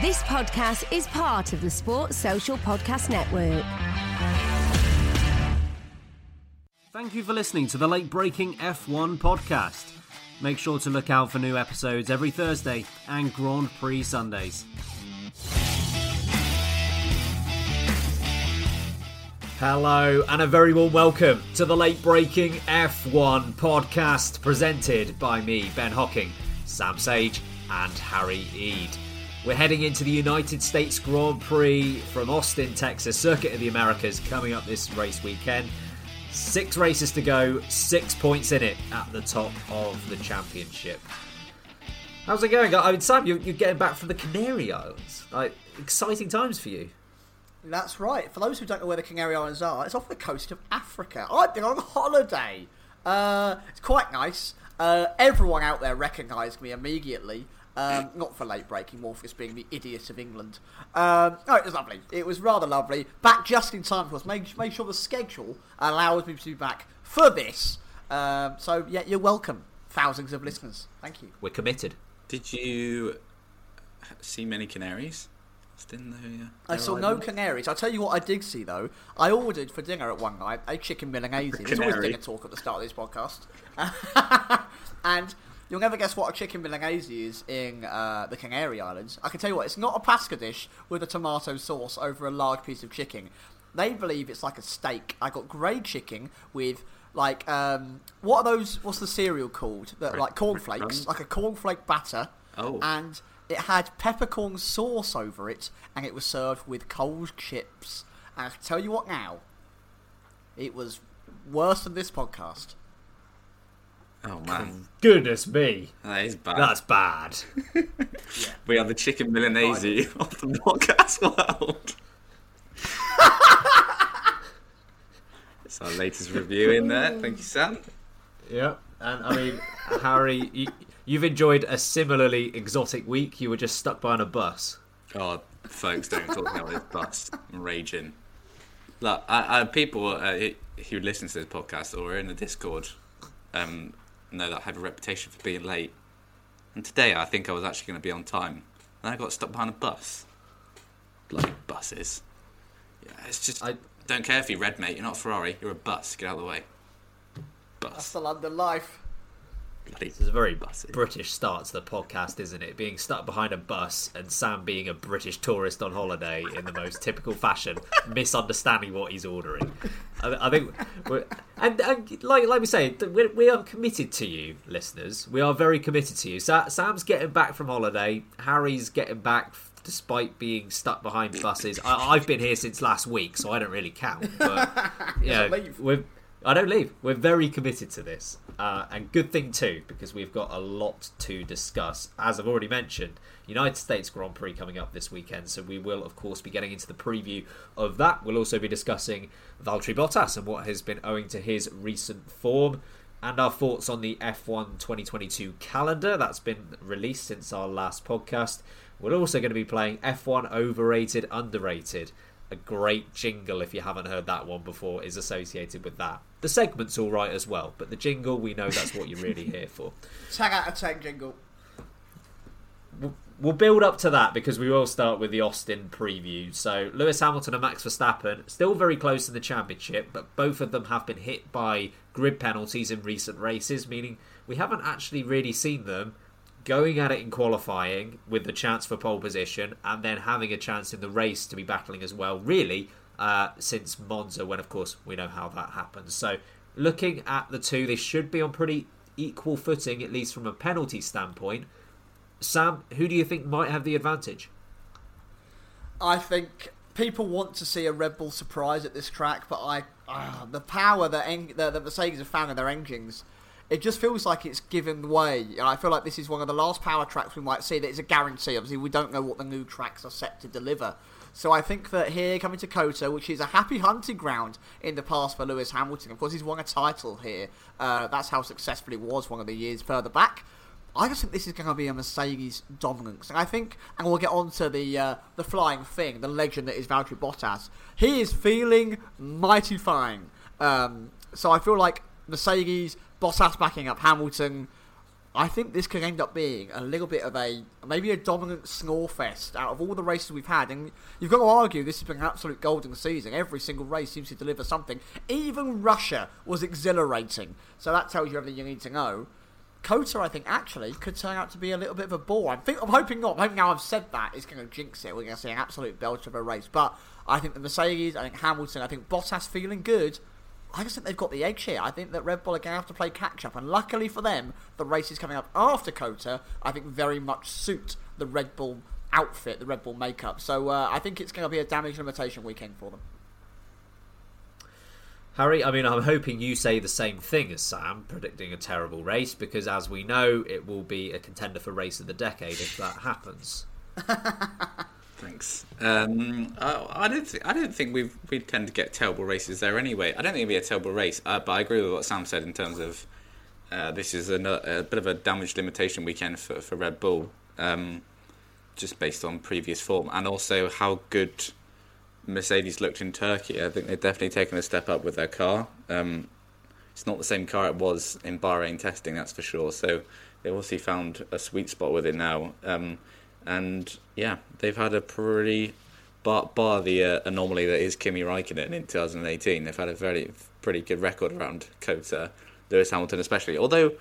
This podcast is part of the Sports Social Podcast Network. Thank you for listening to the late braking F1 podcast. Make sure to look out for new episodes every Thursday and Grand Prix Sundays. Hello, and a very warm welcome to the late braking F1 podcast presented by me, Ben Hocking, Sam Sage, and Harry Eade. We're heading into the United States Grand Prix from Austin, Texas, Circuit of the Americas, coming up this race weekend. Six races to go, six points in it at the top of the championship. How's it going? I mean, Sam, you're, getting back from the Canary Islands. Like, exciting times for you. That's right. For those who don't know where the Canary Islands are, it's off the coast of Africa. I've been on holiday. Uh, it's quite nice. Uh, everyone out there recognised me immediately. Um, not for late braking, more for just being the idiot of England. Um, no, it was lovely. It was rather lovely. Back just in time for us. Make, make sure the schedule allows me to be back for this. Um, so, yeah, you're welcome, thousands of listeners. Thank you. We're committed. Did you see many canaries? Didn't they? Uh, I saw no canaries. I'll tell you what I did see though. I ordered for dinner at one night a chicken milanese. There's always Canary. dinner talk at the start of this podcast. and you'll never guess what a chicken milanese is in uh, the Canary Islands. I can tell you what, it's not a pasta dish with a tomato sauce over a large piece of chicken. They believe it's like a steak. I got grey chicken with like um, what are those? What's the cereal called? That like cornflakes, like a cornflake batter. Oh. And it had peppercorn sauce over it, and it was served with cold chips. And I can tell you what now, it was worse than this podcast. Oh man, Goodness me. that is bad. That's bad. We are the chicken Milanese of the podcast world. it's our latest review in there. Thank you, Sam. Yeah, and I mean, Harry, you, you've enjoyed a similarly exotic week. You were just stuck behind a bus. Oh, folks, don't talk about this bus. I'm raging. Look, I, I, people uh, who listen to this podcast or are in the Discord um, know that I have a reputation for being late. And today, I think I was actually going to be on time, and I got stuck behind a bus. Bloody buses. Yeah, it's just. I- I don't care if you're red, mate. You're not a Ferrari. You're a bus. Get out of the way. That's Bus. the London life. Bloody It's a very buses. British start to the podcast, isn't it? Being stuck behind a bus and Sam being a British tourist on holiday in the most typical fashion, misunderstanding what he's ordering. I, I think, we're, and, and like like we say, we, we are committed to you, listeners. We are very committed to you. Sa- Sam's getting back from holiday. Harry's getting back. f- Despite being stuck behind buses, I, I've been here since last week, so I don't really count. But yeah, we're I don't leave. We're very committed to this, uh, and good thing too because we've got a lot to discuss. As I've already mentioned, United States Grand Prix coming up this weekend, so we will of course be getting into the preview of that. We'll also be discussing Valtteri Bottas and what has been owing to his recent form. and our thoughts on the F1 2022 calendar that's been released since our last podcast. We're also going to be playing F1 Overrated, Underrated. A great jingle, if you haven't heard that one before, is associated with that. The segment's all right as well, but the jingle, we know that's what you're really here for. Tag out a 10 jingle. We'll build up to that because we will start with the Austin preview. So, Lewis Hamilton and Max Verstappen still very close in the championship, but both of them have been hit by grid penalties in recent races, meaning we haven't actually really seen them going at it in qualifying with the chance for pole position and then having a chance in the race to be battling as well, really, uh, since Monza, when of course we know how that happens. So, looking at the two, they should be on pretty equal footing, at least from a penalty standpoint. Sam, who do you think might have the advantage? I think people want to see a Red Bull surprise at this track, but I uh, the power that, en- that, Mercedes have found in their engines, it just feels like it's given way. And I feel like this is one of the last power tracks we might see that is a guarantee. Obviously, we don't know what the new tracks are set to deliver. So I think that here, coming to COTA, which is a happy hunting ground in the past for Lewis Hamilton, of course, he's won a title here. Uh, that's how successful he was one of the years further back. I just think this is going to be a Mercedes dominance, and I think, and we'll get on to the uh, the flying thing, the legend that is Valtteri Bottas. He is feeling mighty fine. Um, so I feel like Mercedes, Bottas backing up Hamilton. I think this could end up being a little bit of a maybe a dominant snore fest out of all the races we've had, and you've got to argue this has been an absolute golden season. Every single race seems to deliver something. Even Russia was exhilarating, so that tells you everything you need to know. COTA, I think, actually could turn out to be a little bit of a bore. I think I'm hoping not. I'm hoping now I've said that it's going to jinx it. We're going to see an absolute belter of a race. But I think the Mercedes, I think Hamilton, I think Bottas feeling good. I just think they've got the edge here. I think that Red Bull are going to have to play catch up, and luckily for them, the races coming up after COTA, I think very much suit the Red Bull outfit, the Red Bull makeup. So uh, I think it's going to be a damage limitation weekend for them. Harry, I mean, I'm hoping you say the same thing as Sam, predicting a terrible race, because as we know, it will be a contender for race of the decade if that happens. Thanks. Um, I, I don't. Th- I don't think we we tend to get terrible races there anyway. I don't think it'd be a terrible race, uh, but I agree with what Sam said in terms of uh, this is a, bit of a damage limitation weekend for for Red Bull, um, just based on previous form and also how good Mercedes looked in Turkey. I think they've definitely taken a step up with their car. Um, it's not the same car it was in Bahrain testing, that's for sure. So they obviously found a sweet spot with it now. Um, and yeah, they've had a pretty bar, bar the uh, anomaly that is Kimi Raikkonen in 2018. They've had a very pretty good record around COTA, Lewis Hamilton especially. Although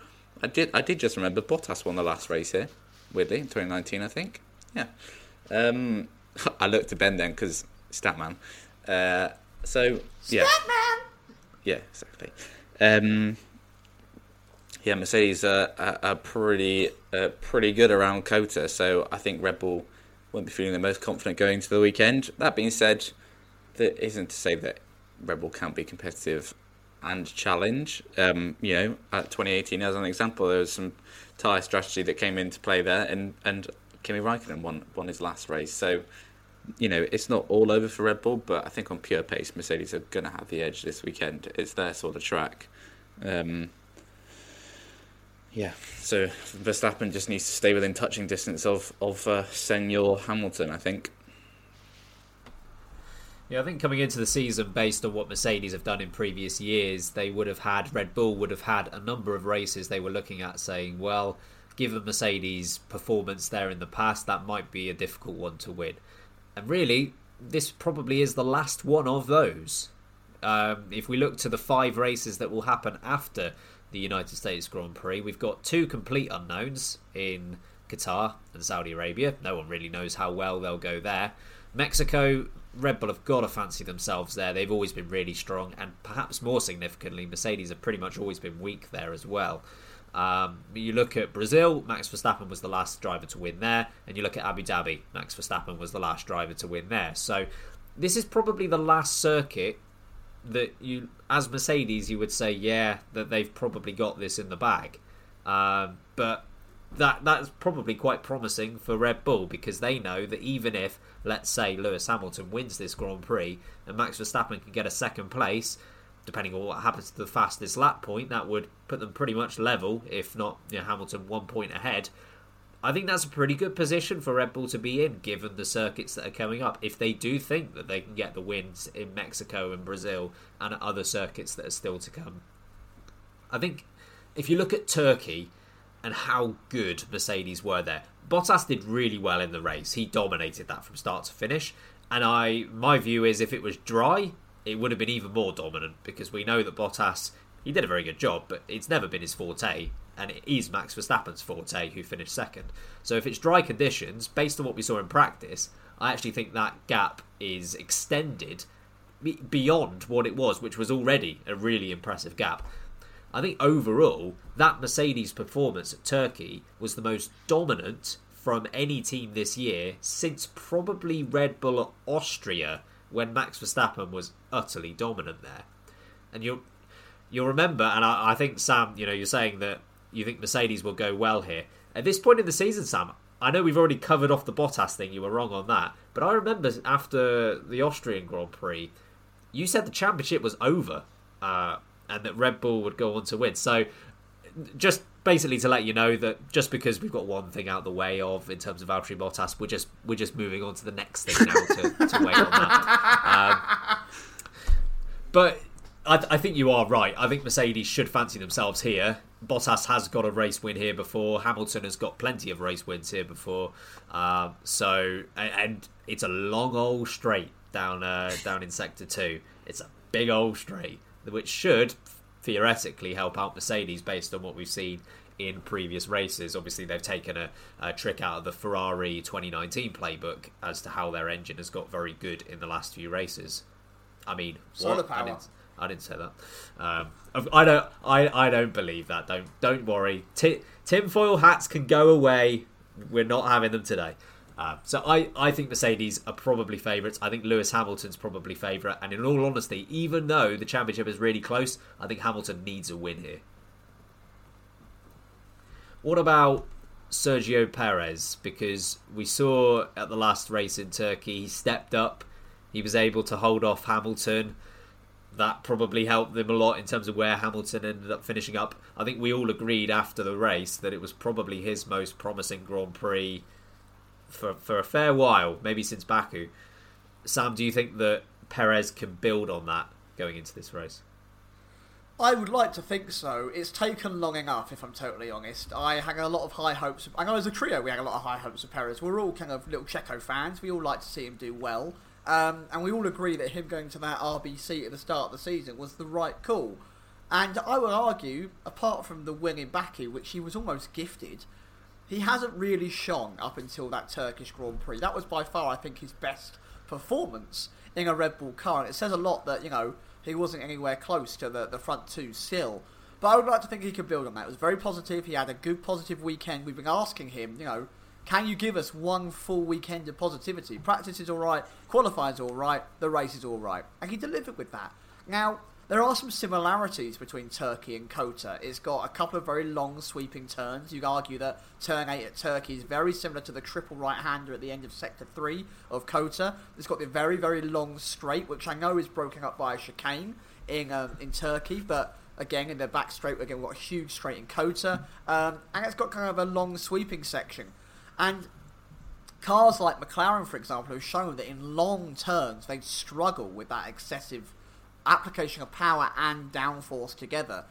I did I did just remember Bottas won the last race here, weirdly in 2019 I think. Yeah, um, I looked to Ben then because Statman. Uh, so yeah, Statman. yeah, exactly. Um, yeah, Mercedes are, are, pretty uh, pretty good around COTA, so I think Red Bull won't be feeling the most confident going to the weekend. That being said, that isn't to say that Red Bull can't be competitive and challenge. Um, you know, at 2018 as an example, there was some tyre strategy that came into play there, and and Kimi Raikkonen won won his last race. So, you know, it's not all over for Red Bull, but I think on pure pace, Mercedes are going to have the edge this weekend. It's their sort of track. Um, yeah, so Verstappen just needs to stay within touching distance of of uh, Senor Hamilton, I think. Yeah, I think coming into the season, based on what Mercedes have done in previous years, they would have had Red Bull would have had a number of races they were looking at, saying, "Well, given Mercedes' performance there in the past, that might be a difficult one to win." And really, this probably is the last one of those. Um, if we look to the five races that will happen after the United States Grand Prix, we've got two complete unknowns in Qatar and Saudi Arabia. No one really knows how well they'll go there. Mexico, Red Bull have got to fancy themselves there. They've always been really strong, and perhaps more significantly, Mercedes have pretty much always been weak there as well. Um, you look at Brazil, Max Verstappen was the last driver to win there, and you look at Abu Dhabi, Max Verstappen was the last driver to win there. So this is probably the last circuit that you, as Mercedes, you would say, yeah, that they've probably got this in the bag. Um, but that that's probably quite promising for Red Bull because they know that even if, let's say, Lewis Hamilton wins this Grand Prix and Max Verstappen can get a second place, depending on what happens to the fastest lap point, that would put them pretty much level, if not you know, Hamilton one point ahead. I think that's a pretty good position for Red Bull to be in, given the circuits that are coming up. If they do think that they can get the wins in Mexico and Brazil and other circuits that are still to come, I think if you look at Turkey and how good Mercedes were there, Bottas did really well in the race. He dominated that from start to finish. And I, my view is, if it was dry, it would have been even more dominant because we know that Bottas he did a very good job, but it's never been his forte, and it is Max Verstappen's forte, who finished second. So if it's dry conditions, based on what we saw in practice, I actually think that gap is extended beyond what it was, which was already a really impressive gap. I think overall, that Mercedes performance at Turkey was the most dominant from any team this year since probably Red Bull Austria when Max Verstappen was utterly dominant there. And you'll you'll remember, and I, I think Sam, you know, you're saying that you think Mercedes will go well here. At this point in the season, Sam, I know we've already covered off the Bottas thing. You were wrong on that, but I remember after the Austrian Grand Prix, you said the championship was over, uh, and that Red Bull would go on to win. So, just basically to let you know that just because we've got one thing out the way of in terms of Valtteri Bottas, we're just we're just moving on to the next thing now to, to wait on that. Um, but I, I, think you are right. I think Mercedes should fancy themselves here. Bottas has got a race win here before. Hamilton has got plenty of race wins here before. Um, so and it's a long old straight down uh, down in sector two. It's a big old straight which should theoretically help out Mercedes based on what we've seen in previous races. Obviously, they've taken a, a, trick out of the Ferrari 2019 playbook as to how their engine has got very good in the last few races. I mean, solar power. I didn't say that. Um, I don't. I, I don't believe that. Don't don't worry. T- tinfoil hats can go away. We're not having them today. Uh, so I, I think Mercedes are probably favourites. I think Lewis Hamilton's probably favourite. And in all honesty, even though the championship is really close, I think Hamilton needs a win here. What about Sergio Perez? Because we saw at the last race in Turkey, he stepped up. He was able to hold off Hamilton that probably helped them a lot in terms of where Hamilton ended up finishing up. I think we all agreed after the race that it was probably his most promising Grand Prix for for a fair while, maybe since Baku. Sam, do you think that Perez can build on that going into this race? I would like to think so. It's taken long enough, if I'm totally honest. I had a lot of high hopes. I know as a trio we had a lot of high hopes of Perez. We're all kind of little Checo fans. We all like to see him do well. Um, and we all agree that him going to that RBC at the start of the season was the right call. And I would argue, apart from the win in Baku, which he was almost gifted, he hasn't really shone up until that Turkish Grand Prix. That was by far, I think, his best performance in a Red Bull car. And it says a lot that, you know, he wasn't anywhere close to the, the front two still. But I would like to think he could build on that. It was very positive. He had a good positive weekend. We've been asking him, you know, can you give us one full weekend of positivity? Practice is all right, qualifying is all right, the race is all right, and he delivered with that. Now there are some similarities between Turkey and COTA. It's got a couple of very long sweeping turns. You could argue that turn 8 at Turkey is very similar to the triple right hander at the end of Sector 3 of COTA. It's got the very, very long straight, which I know is broken up by a chicane in, um, in Turkey, but again in the back straight, again, we've got a huge straight in COTA. Um, and it's got kind of a long sweeping section. And cars like McLaren, for example, have shown that in long turns they struggle with that excessive application of power and downforce together.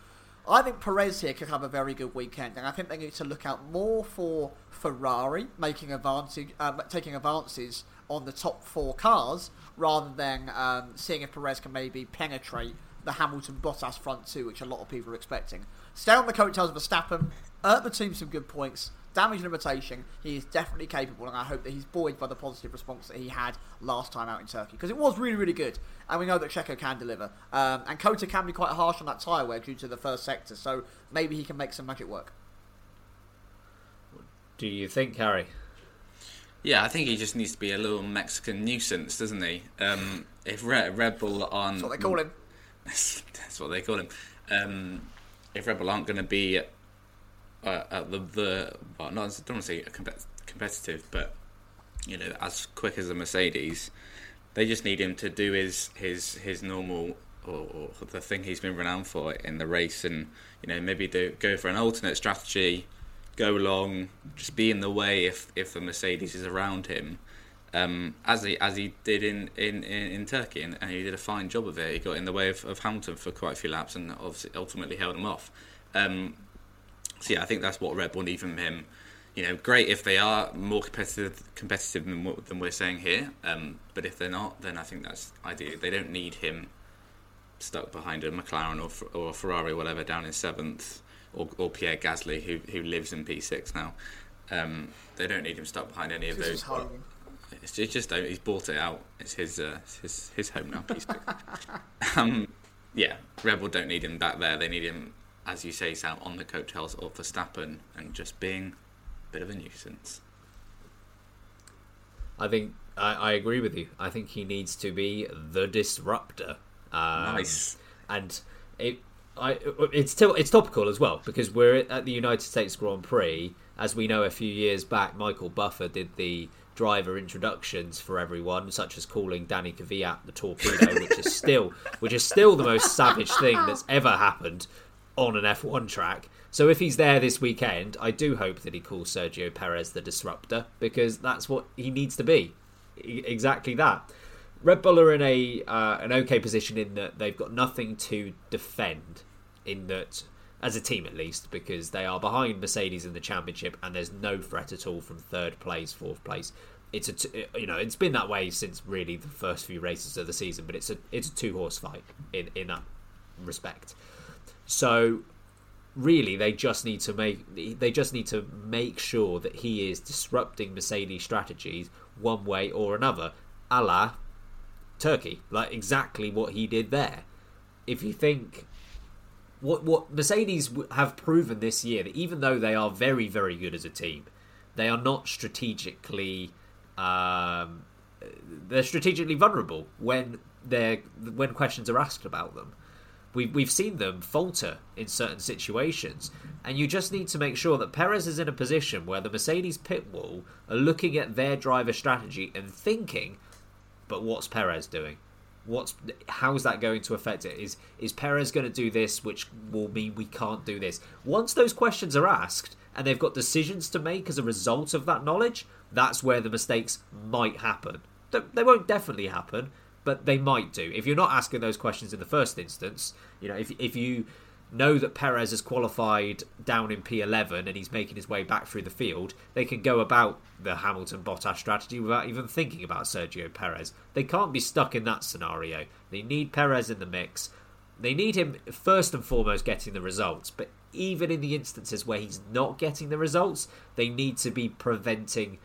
I think Perez here could have a very good weekend, and I think they need to look out more for Ferrari making advantage, um, taking advances on the top four cars, rather than um, seeing if Perez can maybe penetrate the Hamilton Bottas front two, which a lot of people are expecting. Stay on the coattails of Verstappen, earn the team some good points, damage limitation, he is definitely capable, and I hope that he's buoyed by the positive response that he had last time out in Turkey because it was really, really good, and we know that Checo can deliver. Um, and COTA can be quite harsh on that tyre wear due to the first sector, so maybe he can make some magic work. Do you think, Harry? Yeah, I think he just needs to be a little Mexican nuisance, doesn't he? Um, if Red, Red Bull on that's what they call him. that's what they call him. Um, if Red Bull aren't going to be uh, at the the well, not I don't want to say competitive, but you know, as quick as a Mercedes, they just need him to do his his his normal or, or the thing he's been renowned for in the race, and you know maybe do go for an alternate strategy, go along, just be in the way if if the Mercedes is around him, um, as he as he did in in, in, in Turkey, and, and, he did a fine job of it. He got in the way of, of Hamilton for quite a few laps, and obviously ultimately held him off. Um, so yeah, I think that's what Red Bull need from him. You know, great if they are more competitive competitive than, what, than we're saying here. Um, but if they're not, then I think that's ideal. They don't need him stuck behind a McLaren or or Ferrari or whatever down in seventh, or, or Pierre Gasly who who lives in P six now. Um, they don't need him stuck behind any of those. It's just, just he's bought it out. It's his uh, his his home now. P six. um, yeah, Red Bull don't need him back there. They need him, as you say, Sam, on the coattails of Verstappen and just being a bit of a nuisance. I think I, I agree with you. I think he needs to be the disruptor. Um, nice. And it, I, it's still it's topical as well because we're at the United States Grand Prix. As we know, a few years back, Michael Buffer did the driver introductions for everyone, such as calling Danny Kvyat the torpedo, which is still which is still the most savage thing that's ever happened on an F1 track. So if he's there this weekend, I do hope that he calls Sergio Perez the disruptor because that's what he needs to be. Exactly that. Red Bull are in a uh, an okay position in that they've got nothing to defend. In that, as a team at least, because they are behind Mercedes in the championship, and there's no threat at all from third place, fourth place. It's a t- you know it's been that way since really the first few races of the season, but it's a it's a two horse fight in in that respect. So really they just need to make they just need to make sure that he is disrupting Mercedes strategies one way or another, a la Turkey, like exactly what he did there. If you think what what Mercedes have proven this year that even though they are very very good as a team, they are not strategically um, they're strategically vulnerable when they're when questions are asked about them. We've we've seen them falter in certain situations, and you just need to make sure that Perez is in a position where the Mercedes pit wall are looking at their driver strategy and thinking, but what's Perez doing? What's how's that going to affect it? Is is Perez going to do this, which will mean we can't do this? Once those questions are asked and they've got decisions to make as a result of that knowledge, that's where the mistakes might happen. They won't definitely happen, but they might do. If you're not asking those questions in the first instance, you know, if if you know that Perez has qualified down in P11 and he's making his way back through the field, they can go about the Hamilton Bottas strategy without even thinking about Sergio Perez. They can't be stuck in that scenario. They need Perez in the mix. They need him first and foremost getting the results, but even in the instances where he's not getting the results, they need to be preventing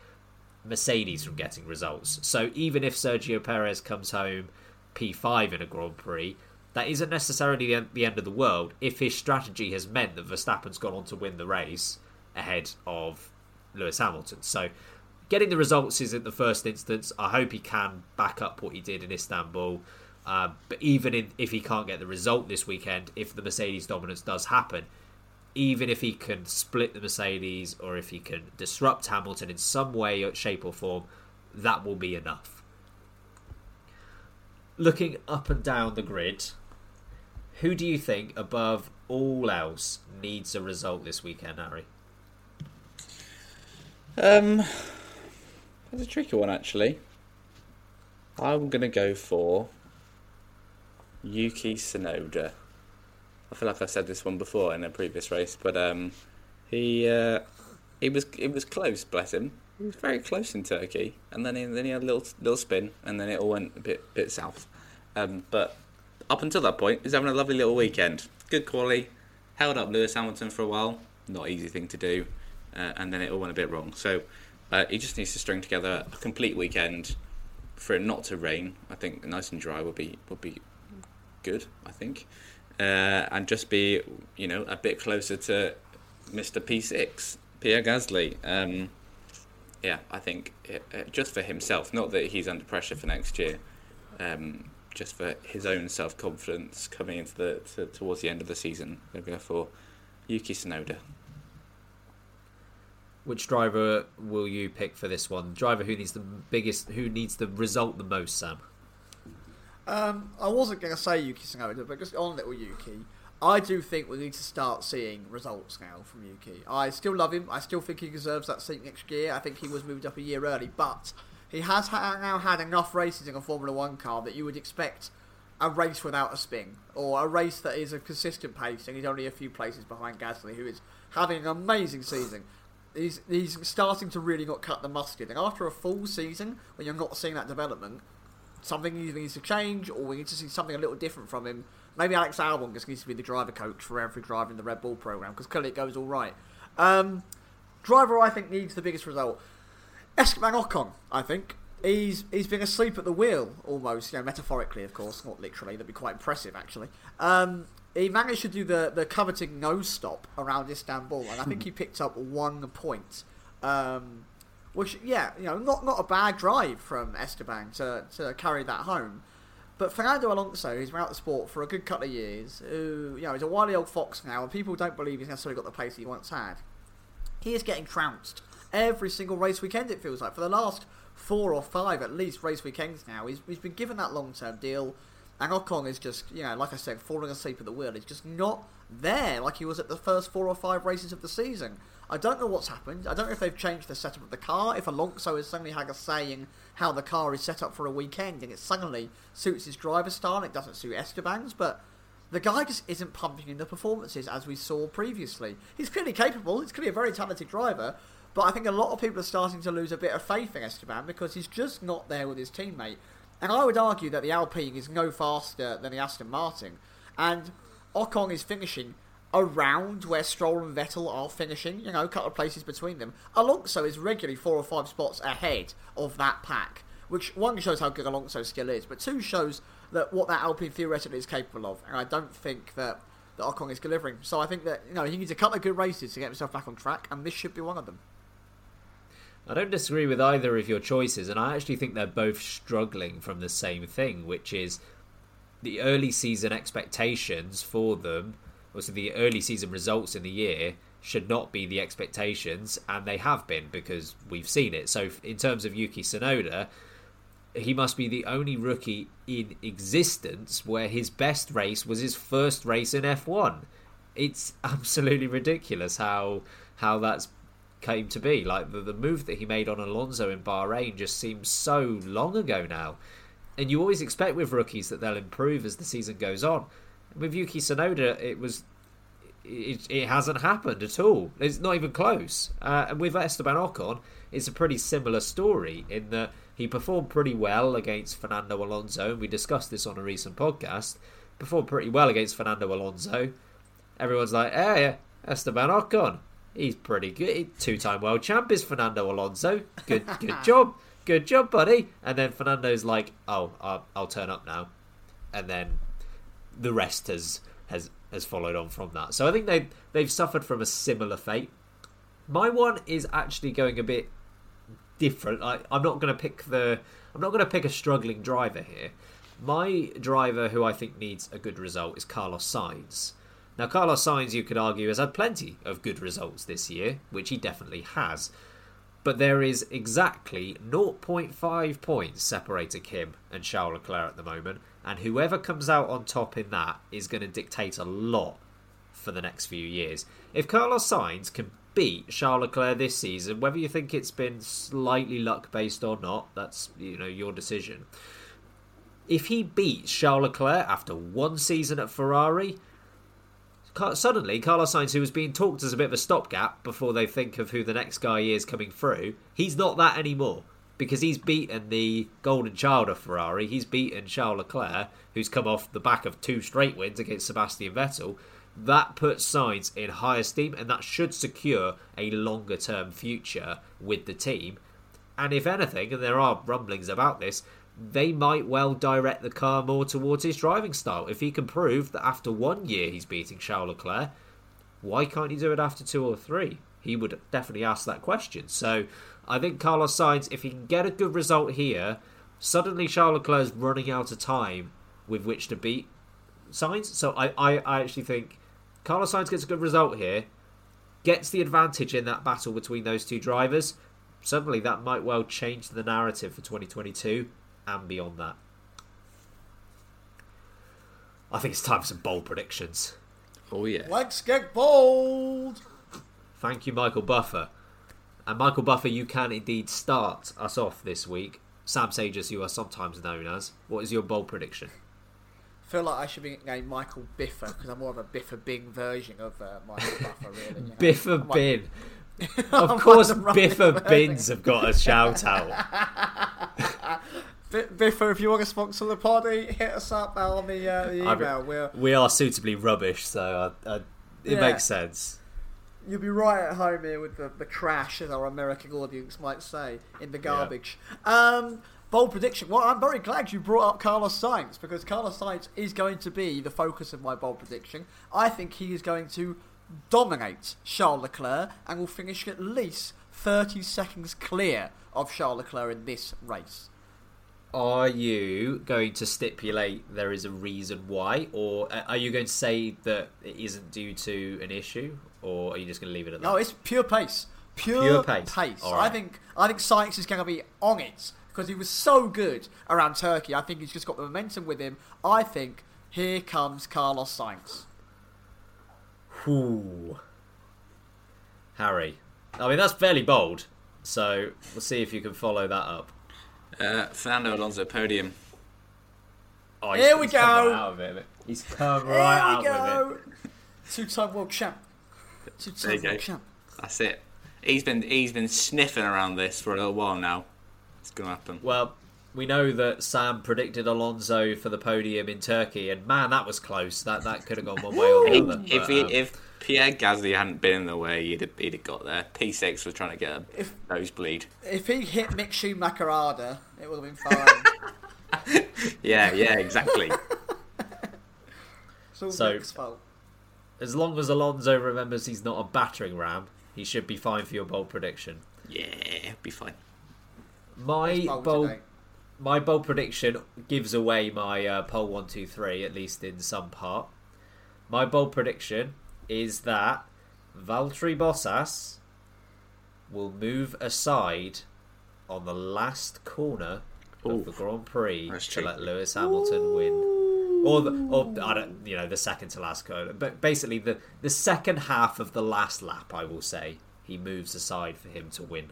Mercedes from getting results. So even if Sergio Perez comes home P5 in a Grand Prix, that isn't necessarily the end of the world if his strategy has meant that Verstappen's gone on to win the race ahead of Lewis Hamilton. So getting the results is in the first instance. I hope he can back up what he did in Istanbul. Uh, but even in, if he can't get the result this weekend, if the Mercedes dominance does happen, even if he can split the Mercedes or if he can disrupt Hamilton in some way, shape, or form, that will be enough. Looking up and down the grid, who do you think, above all else, needs a result this weekend, Harry? Um, that's a tricky one, actually. I'm going to go for Yuki Tsunoda. I feel like I've said this one before in a previous race, but um, he uh, he was it was close. Bless him. He was very close in Turkey, and then he, then he had a little little spin, and then it all went a bit bit south. Um, but up until that point, he's having a lovely little weekend. Good quality. Held up Lewis Hamilton for a while. Not easy thing to do. Uh, and then it all went a bit wrong. So uh, he just needs to string together a complete weekend for it not to rain. I think nice and dry would be would be good. I think, uh, and just be you know a bit closer to Mr. P6 Pierre Gasly. Um, yeah, I think it, uh, just for himself, not that he's under pressure for next year. Um, just for his own self confidence coming into the to, towards the end of the season. They'll go for Yuki Tsunoda. Which driver will you pick for this one? Driver who needs the biggest, who needs the result the most, Sam? Um, I wasn't going to say Yuki Tsunoda, but just on little Yuki, I do think we need to start seeing results now from Yuki. I still love him. I still think he deserves that seat next year. I think he was moved up a year early, but he has ha- now had enough races in a Formula One car that you would expect a race without a spin, or a race that is a consistent pace, and he's only a few places behind Gasly, who is having an amazing season. He's, he's starting to really not cut the mustard, and after a full season, when you're not seeing that development, something either needs to change, or we need to see something a little different from him. Maybe Alex Albon just needs to be the driver coach for every driver in the Red Bull program, because clearly it goes all right. Um, driver, I think, needs the biggest result. Esteban Ocon, I think. He's he's been asleep at the wheel almost, you know, metaphorically, of course, not literally. That'd be quite impressive, actually. Um, he managed to do the the coveted no-stop around Istanbul, and I think he picked up one point. Um, which, yeah, you know, not not a bad drive from Esteban to to carry that home. But Fernando Alonso, who's been out of the sport for a good couple of years, who you know is a wily old fox now, and people don't believe he's necessarily got the pace he once had. He is getting trounced every single race weekend. It feels like for the last four or five at least race weekends now. He's, he's been given that long term deal, and Ocon is just you know like I said, falling asleep at the wheel. He's just not there like he was at the first four or five races of the season. I don't know what's happened. I don't know if they've changed the setup of the car. If Alonso has suddenly had a say in how the car is set up for a weekend, and it suddenly suits his driver style, and it doesn't suit Esteban's, but. The guy just isn't pumping in the performances as we saw previously. He's clearly capable. He's clearly a very talented driver, but I think a lot of people are starting to lose a bit of faith in Esteban because he's just not there with his teammate. And I would argue that the Alpine is no faster than the Aston Martin. And Ocon is finishing around where Stroll and Vettel are finishing, you know, a couple of places between them. Alonso is regularly four or five spots ahead of that pack, which one shows how good Alonso's skill is, but two shows that what that Alpine theoretically is capable of. And I don't think that, that Ocon is delivering. So I think that, you know, he needs a couple of good races to get himself back on track, and this should be one of them. I don't disagree with either of your choices, and I actually think they're both struggling from the same thing, which is the early season expectations for them, also the early season results in the year, should not be the expectations, and they have been because we've seen it. So, in terms of Yuki Tsunoda, he must be the only rookie in existence where his best race was his first race in F1. It's absolutely ridiculous how how that's came to be. Like the, the move that he made on Alonso in Bahrain just seems so long ago now. And you always expect with rookies that they'll improve as the season goes on. With Yuki Tsunoda, it was it, it hasn't happened at all. It's not even close. Uh, and with Esteban Ocon, it's a pretty similar story in that he performed pretty well against Fernando Alonso. And we discussed this on a recent podcast. Performed pretty well against Fernando Alonso. Everyone's like, hey, Esteban Ocon, he's pretty good. Two-time world champ is Fernando Alonso. Good, good job, good job, buddy. And then Fernando's like, "Oh, I'll, I'll turn up now," and then the rest has has has followed on from that. So I think they they've suffered from a similar fate. My one is actually going a bit different. I, I'm not going to pick the I'm not going to pick a struggling driver here. My driver who I think needs a good result is Carlos Sainz. Now, Carlos Sainz, you could argue, has had plenty of good results this year, which he definitely has. But there is exactly 0.5 points separating him and Charles Leclerc at the moment, and whoever comes out on top in that is going to dictate a lot for the next few years. If Carlos Sainz can beat Charles Leclerc this season, whether you think it's been slightly luck based or not, that's you know your decision. If he beats Charles Leclerc after one season at Ferrari, suddenly Carlos Sainz, who was being talked as a bit of a stopgap before they think of who the next guy is coming through, he's not that anymore because he's beaten the golden child of Ferrari. He's beaten Charles Leclerc, who's come off the back of two straight wins against Sebastian Vettel. That puts Sainz in high esteem, and that should secure a longer term future with the team. And if anything, and there are rumblings about this, they might well direct the car more towards his driving style. If he can prove that after one year he's beating Charles Leclerc, why can't he do it after two or three? He would definitely ask that question. So I think Carlos Sainz, if he can get a good result here, suddenly Charles Leclerc is running out of time with which to beat Sainz. So I, I, I actually think Carlos Sainz gets a good result here, gets the advantage in that battle between those two drivers. Suddenly, that might well change the narrative for 2022 and beyond that. I think it's time for some bold predictions. Oh yeah. Let's get bold. Thank you, Michael Buffer. And Michael Buffer, you can indeed start us off this week. Sam Sages, you are sometimes known as. What is your bold prediction? I feel like I should be named Michael Biffa because I'm more of a Biffa Bing version of uh, Michael Buffer, really. you know. Biffa like- Bin. Of course, Biffa. Bins have got a shout out. Bi- Biffa, if you want to sponsor the party, hit us up on the, uh, the email. We're, We are suitably rubbish, so I, I, it Yeah. makes sense. You'll be right at home here with the, the crash, as our American audience might say, in the garbage. Um, bold prediction. Well, I'm very glad you brought up Carlos Sainz because Carlos Sainz is going to be the focus of my bold prediction. I think he is going to dominate Charles Leclerc and will finish at least 30 seconds clear of Charles Leclerc in this race. Are you going to stipulate there is a reason why, or uh, are you going to say that it isn't due to an issue, or are you just going to leave it at that? No, it's pure pace. Pure, Pure pace. All I think I think Sykes is going to be on it because he was so good around Turkey. I think he's just got the momentum with him. I think here comes Carlos Sainz. Ooh. Harry. I mean, that's fairly bold, so we'll see if you can follow that up. Uh, Fernando Alonso podium. Oh, Here we he's come go. right out of it. He's come Here right we out with it. go. Two-time world champ. There Two-time you go. world champ. That's it. He's been he's been sniffing around this for a little while now. It's gonna happen. Well, we know that Sam predicted Alonso for the podium in Turkey, and man, that was close. That that could have gone one way or the other. if but, he, um, if Pierre Gasly hadn't been in the way, he'd have, he'd have got there. P6 was trying to get a If- nosebleed. If he hit Mick Schumacher harder, it would have been fine. Yeah, yeah, exactly. it's So- Mick's fault. as long as Alonso remembers he's not a battering ram, he should be fine for your bold prediction. yeah, be fine. My bold bold, my bold prediction gives away my uh, pole one two three at least in some part. My bold prediction is that Valtteri Bottas will move aside on the last corner Ooh, of the Grand Prix that's to cheeky. let Lewis Hamilton win. Or, the, or I don't, you know, the second to last corner, but basically the the second half of the last lap, I will say, he moves aside for him to win.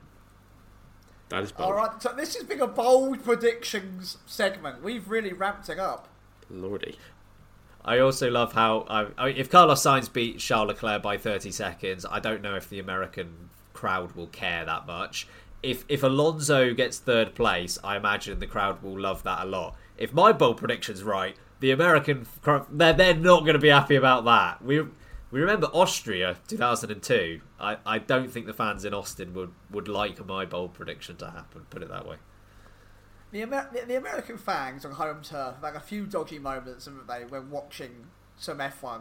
That is bold. All right, so this has been a bold predictions segment. We've really ramped it up. Lordy. I also love how I, I, if Carlos Sainz beat Charles Leclerc by 30 seconds, I don't know if the American crowd will care that much. If if Alonso gets third place, I imagine the crowd will love that a lot. If my bold prediction's right, the American crowd they're they're not going to be happy about that. We we remember Austria 2002. I, I don't think the fans in Austin would would like my bold prediction to happen. Put it that way. The, Amer- the, the American fans on home turf have had a few dodgy moments, haven't they, when watching some F1.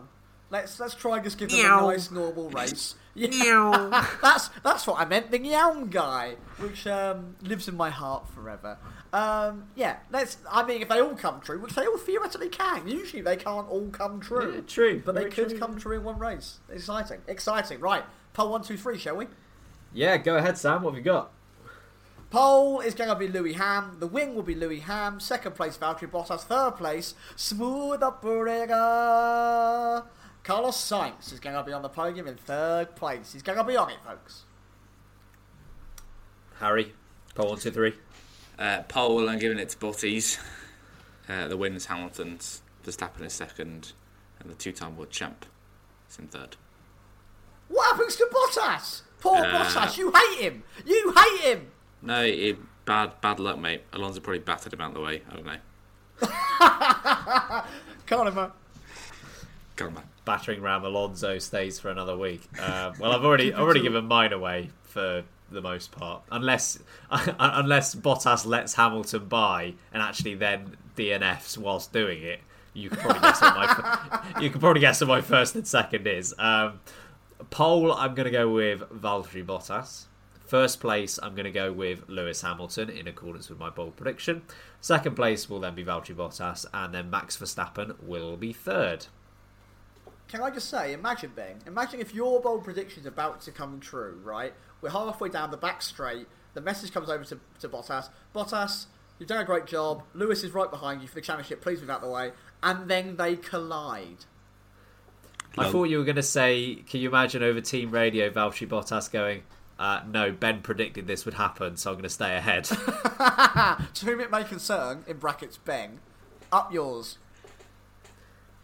Let's let's try and just give them a nice normal race. Yeah. that's that's what I meant. The Young guy, which um, lives in my heart forever. Um, yeah, let's. I mean, if they all come true, which they all theoretically can. Usually they can't all come true. Yeah, true. but they could true. come true in one race. Exciting, exciting. Right, pole one, two, three, shall we? Yeah, go ahead, Sam. What have you got? Pole is going to be Lewis Ham. The wing will be Lewis Ham. Second place, Valtteri Bottas. Third place, Smooth Operator. Carlos Sainz is going to be on the podium in third place. He's going to be on it, folks. Harry, pole one two three. Uh, pole, I'm giving it to Bottas. Uh, the win's Hamilton's. Verstappen is second. And the two time world champ is in third. What happens to Bottas? Poor Uh, Bottas. You hate him. You hate him. No, it, bad bad luck, mate. Alonso probably battered him out of the way. I don't know. Can't remember. Come on, man. battering ram Alonso stays for another week. Uh, well, I've already already given mine away for the most part, unless unless Bottas lets Hamilton by and actually then DNFs whilst doing it. You can probably guess what my you can probably guess what my first and second is. Um, pole, I'm going to go with Valtteri Bottas. First place, I'm going to go with Lewis Hamilton in accordance with my bold prediction. Second place will then be Valtteri Bottas, and then Max Verstappen will be third. Can I just say, imagine Ben, imagine if your bold prediction's about to come true, right? We're halfway down the back straight. The message comes over to, to Bottas. Bottas, You've done a great job. Lewis is right behind you for the championship. Please move out the way. And then they collide. I thought you were going to say, can you imagine over team radio Valtteri Bottas going, uh, no, Ben predicted this would happen, so I'm going to stay ahead. To whom it may concern, in brackets, Ben, up yours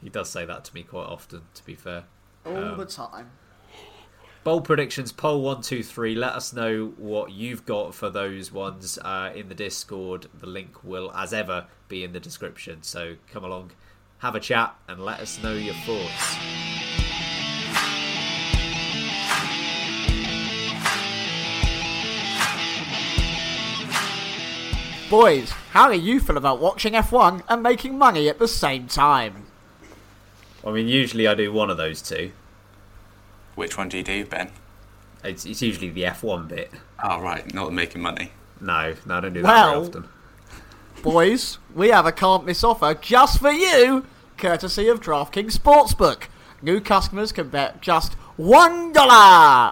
he does say that to me quite often, to be fair. all Um, the time. Bold predictions, pole one, two, three. Let us know what you've got for those ones uh, in the Discord. The link will, as ever, be in the description. So come along, have a chat, and let us know your thoughts. Boys, how do you feel about watching F1 and making money at the same time? I mean, usually I do one of those two. Which one do you do, Ben? It's, it's usually the F1 bit. Oh, right, not making money. No, no, I don't do that very Well- often. Boys, we have a can't miss offer just for you, courtesy of DraftKings Sportsbook. New customers can bet just $1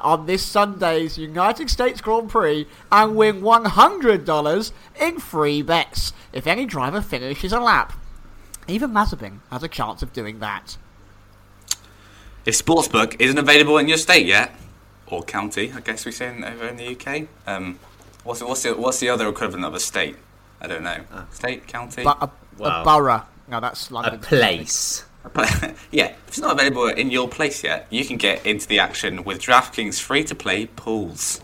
on this Sunday's United States Grand Prix and win $100 in free bets if any driver finishes a lap. Even Mazepin has a chance of doing that. If Sportsbook isn't available in your state yet, or county, I guess we say in, over in the UK, um, what's, what's, the, what's the other equivalent of a state? I don't know. State, county? But a, Wow. a borough. No, that's A London. place. But yeah, if it's not available in your place yet, you can get into the action with DraftKings free to play pools.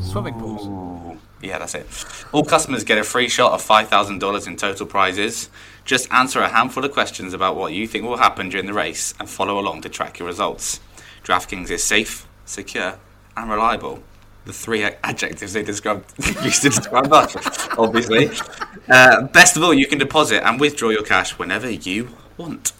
Swimming pools. Yeah, that's it. All customers get a free shot of $5,000 in total prizes. Just answer a handful of questions about what you think will happen during the race and follow along to track your results. DraftKings is safe, secure, and reliable. The three adjectives they described used to describe us, obviously. Uh, best of all, you can deposit and withdraw your cash whenever you want.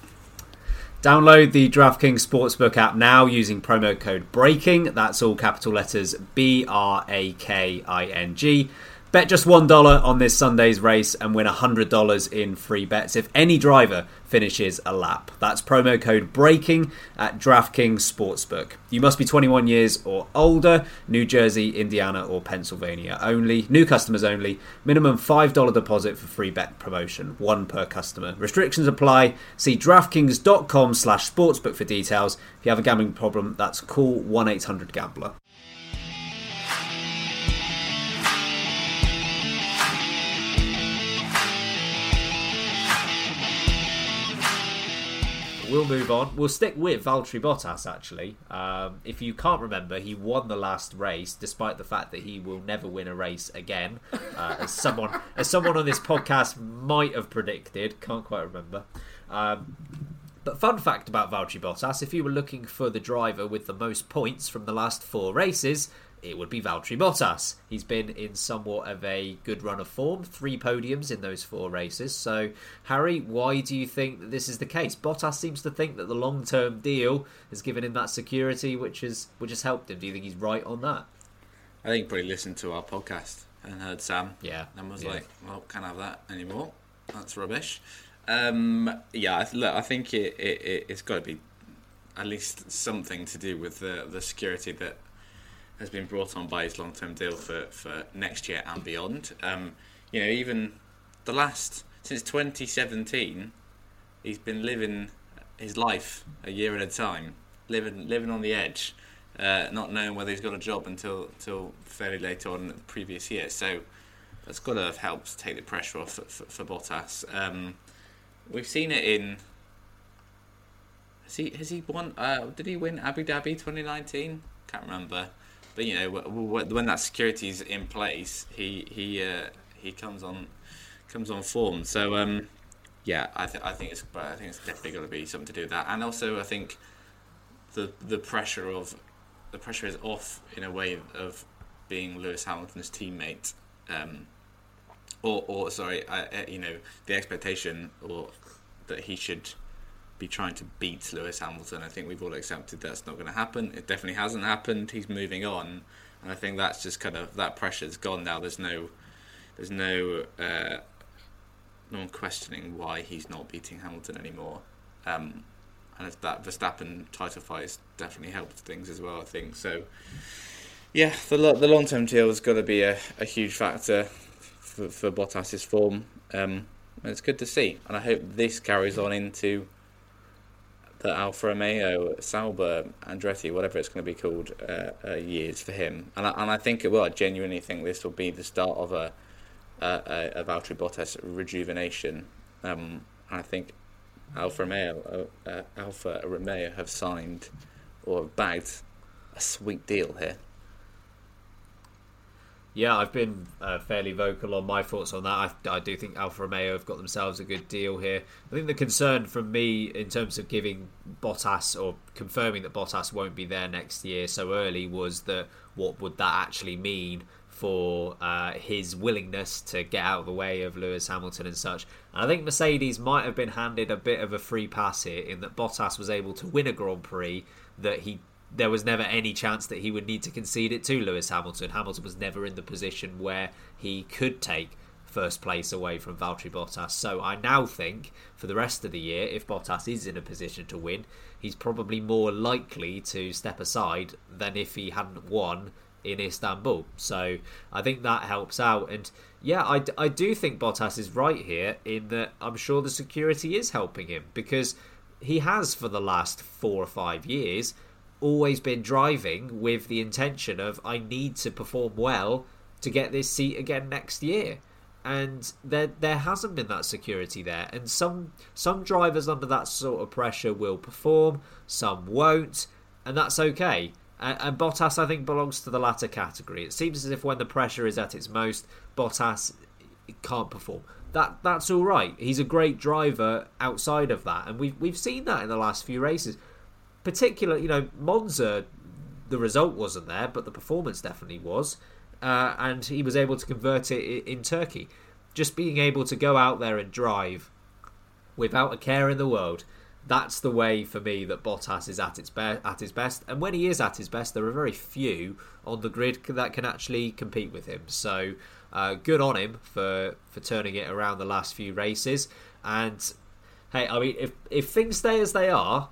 Download the DraftKings Sportsbook app now using promo code BREAKING. That's all capital letters B R A K I N G. Bet just $1 on this Sunday's race and win $100 in free bets if any driver finishes a lap. That's promo code BREAKING at DraftKings Sportsbook. You must be 21 years or older, New Jersey, Indiana, or Pennsylvania only. New customers only. Minimum $5 deposit for free bet promotion, one per customer. Restrictions apply. See DraftKings.com slash sportsbook for details. If you have a gambling problem, that's call 1-800-GAMBLER. We'll move on. We'll stick with Valtteri Bottas, actually. Um, if you can't remember, he won the last race, despite the fact that he will never win a race again, uh, as someone as someone on this podcast might have predicted. Can't quite remember. Um, but fun fact about Valtteri Bottas: if you were looking for the driver with the most points from the last four races, it would be Valtteri Bottas. He's been in somewhat of a good run of form, three podiums in those four races. So, Harry, why do you think that this is the case? Bottas seems to think that the long-term deal has given him that security, which has which has helped him. Do you think he's right on that? I think he probably listened to our podcast and heard Sam. Yeah, And was yeah. like, well, can't have that anymore. That's rubbish. Um, yeah, I look, I think it, it, it, it's got to be at least something to do with the, the security that has been brought on by his long term deal for, for next year and beyond. Um, you know, even the last, since 2017, he's been living his life a year at a time, living living on the edge, uh, not knowing whether he's got a job until until fairly late on the previous year. So that's got to have helped take the pressure off for, for, for Bottas. Um, we've seen it in. Has he has he won? Uh, did he win Abu Dhabi 2019? Can't remember. But you know, when that security is in place, he he uh, he comes on comes on form. So um, yeah, I, th- I think it's I think it's definitely got to be something to do with that, and also I think the the pressure of the pressure is off in a way of being Lewis Hamilton's teammate, um, or or sorry, uh, uh, you know the expectation or that he should be trying to beat Lewis Hamilton. I think we've all accepted that's not going to happen. It definitely hasn't happened. He's moving on, and I think that's just kind of that pressure's gone now. There's no there's no uh, no one questioning why he's not beating Hamilton anymore. Um, and that Verstappen title fight has definitely helped things as well, I think. So, yeah, the the long term deal has got to be a, a huge factor for, for Bottas's form. Um, and it's good to see, and I hope this carries on into the Alfa Romeo, Sauber, Andretti, whatever it's going to be called, uh, uh, years for him. And I, and I think it will. I genuinely think this will be the start of a a, a Valtteri Bottas rejuvenation. Um, I think Alfa Romeo, uh, uh, Alfa Romeo have signed or bagged a sweet deal here. Yeah, I've been uh, fairly vocal on my thoughts on that. I, I, do think Alfa Romeo have got themselves a good deal here. I think the concern from me in terms of giving Bottas or confirming that Bottas won't be there next year so early was that what would that actually mean for uh, his willingness to get out of the way of Lewis Hamilton and such. And I think Mercedes might have been handed a bit of a free pass here in that Bottas was able to win a Grand Prix that he there was never any chance that he would need to concede it to Lewis Hamilton. Hamilton was never in the position where he could take first place away from Valtteri Bottas. So I now think for the rest of the year, if Bottas is in a position to win, he's probably more likely to step aside than if he hadn't won in Istanbul. So I think that helps out. And yeah, I, I do think Bottas is right here in that I'm sure the security is helping him because he has for the last four or five years always been driving with the intention of I need to perform well to get this seat again next year. And there there hasn't been that security there. And some some drivers under that sort of pressure will perform, some won't, and that's okay. And, and Bottas, I think, belongs to the latter category. It seems as if when the pressure is at its most, Bottas can't perform. That that's all right. He's a great driver outside of that, and we've we've seen that in the last few races. Particular, you know, Monza, the result wasn't there, but the performance definitely was, uh, and he was able to convert it in Turkey. Just being able to go out there and drive without a care in the world that's the way for me that Bottas is at its be- at his best. And when he is at his best, there are very few on the grid that can actually compete with him. So uh, good on him for for turning it around the last few races. And hey, I mean, if if things stay as they are.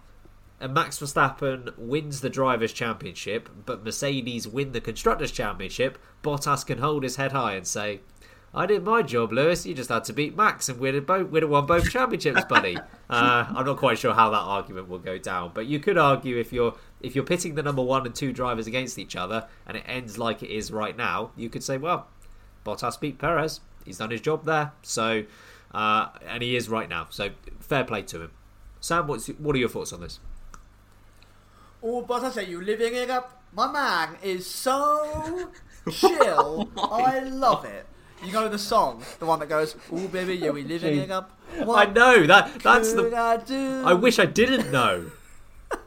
And Max Verstappen wins the Drivers' Championship, but Mercedes win the Constructors' Championship. Bottas can hold his head high and say, I did my job, Lewis. You just had to beat Max, and we'd have, both, we'd have won both championships, buddy. Uh, I'm not quite sure how that argument will go down, but you could argue if you're if you're pitting the number one and two drivers against each other, and it ends like it is right now, you could say, well, Bottas beat Perez. He's done his job there, so uh, and he is right now. So fair play to him. Sam, what's what are your thoughts on this? Oh, Bottas, are you living it up? My man is so chill. I love it. You know the song, the one that goes, "Oh baby, yeah, we living it up." What I know that. That's the. I, do? I wish I didn't know.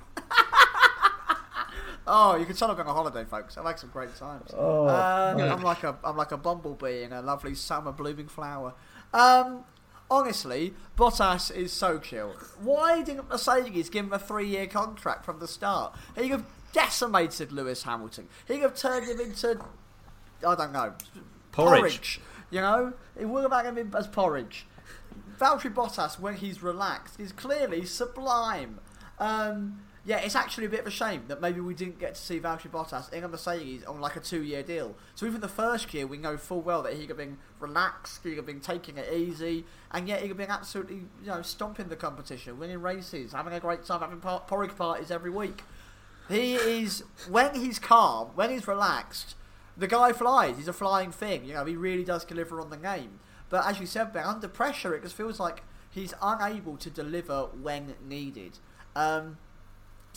Oh, you can tell I'm going on holiday, folks. I make some great times. Oh. Uh, I'm like a I'm like a bumblebee in a lovely summer blooming flower. Um, honestly, Bottas is so chill. Why didn't Mercedes give him a three year contract from the start? He could have decimated Lewis Hamilton. He could have turned him into I don't know Porridge. You know, it would have had him as porridge. Valtteri Bottas, when he's relaxed, is clearly sublime. Um, yeah, it's actually a bit of a shame that maybe we didn't get to see Valtteri Bottas in a Mercedes on like a two-year deal. So even the first year, we know full well that he could have been relaxed, he could have been taking it easy, and yet he could have been absolutely, you know, stomping the competition, winning races, having a great time, having por- porridge parties every week. He is when he's calm, when he's relaxed, the guy flies. He's a flying thing. You know, he really does deliver on the game. But as you said, Ben, under pressure, it just feels like he's unable to deliver when needed. Um,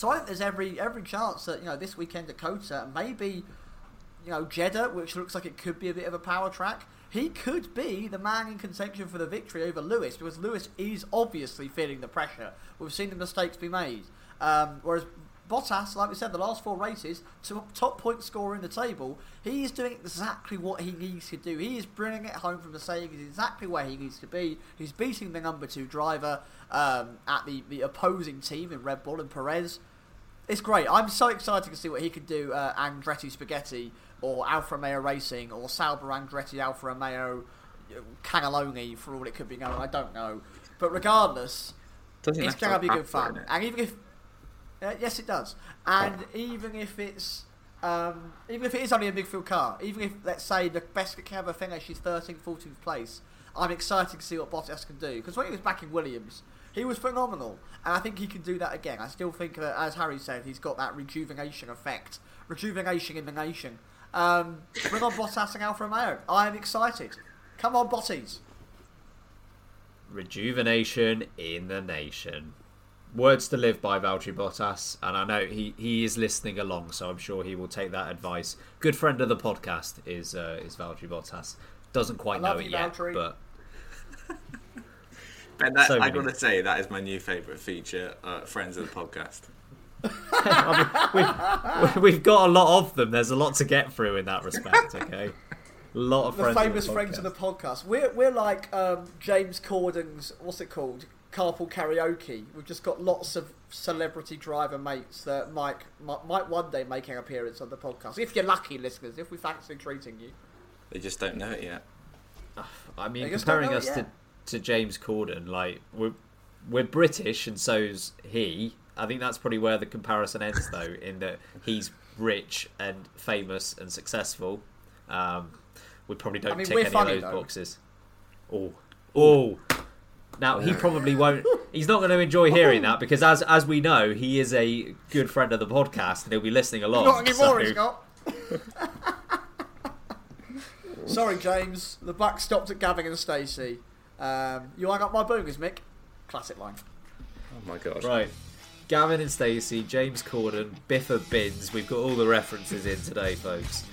so I think there's every every chance that you know this weekend Dakota maybe you know Jeddah, which looks like it could be a bit of a power track, he could be the man in contention for the victory over Lewis because Lewis is obviously feeling the pressure. We've seen the mistakes be made, um, whereas Bottas, like we said, the last four races, top point scorer in the table, he is doing exactly what he needs to do. He is bringing it home from Mercedes exactly where he needs to be. He's beating the number two driver um, at the, the opposing team in Red Bull and Perez. It's great. I'm so excited to see what he can do. Uh, Andretti Spaghetti or Alfa Romeo Racing or Sauber Andretti Alfa Romeo Cannelloni for all it could be going. I don't know, but regardless, Doesn't it's going to be have good fun. innit? And even if uh, yes, it does. And even if it's Um, even if it is only a midfield car, even if let's say the best that can ever finish is 13th, 14th place, I'm excited to see what Bottas can do because when he was back in Williams, he was phenomenal, and I think he can do that again. I still think that, as Harry said, he's got that rejuvenation effect, rejuvenation in the nation. Um, bring on Bottas and Alfa Romeo. I am excited. Come on, Botties. Rejuvenation in the nation. Words to live by, Valtteri Bottas, and I know he, he is listening along, so I'm sure he will take that advice. Good friend of the podcast is uh, is Valtteri Bottas. Doesn't quite know you, it yet, Valtteri. but And that, So I many. gotta say, that is my new favourite feature, uh, friends of the podcast. we've got a lot of them. There's a lot to get through in that respect. Okay, a lot of the friends famous of the friends of the podcast. podcast. We're we're like um, James Corden's what's it called? Carpool karaoke. We've just got lots of celebrity driver mates that might might, might one day make an appearance on the podcast. If you're lucky, listeners. If we fancy treating you. They just don't know it yet. I mean, They just don't comparing us it to, yet. To James Corden, like we're we're British, and so's he. I think that's probably where the comparison ends, though, in that he's rich and famous and successful. Um, we probably don't I mean, tick any of those though. boxes. Oh, oh. Now he probably won't. He's not going to enjoy hearing that because, as as we know, he is a good friend of the podcast and he'll be listening along. Not anymore, so- he's not. Sorry, James. The buck stopped at Gavin and Stacey. Um, you hung up my boogers, Mick. Classic line. Oh my god. Right. Gavin and Stacey, James Corden, Biffa Bins. We've got all the references in today, folks.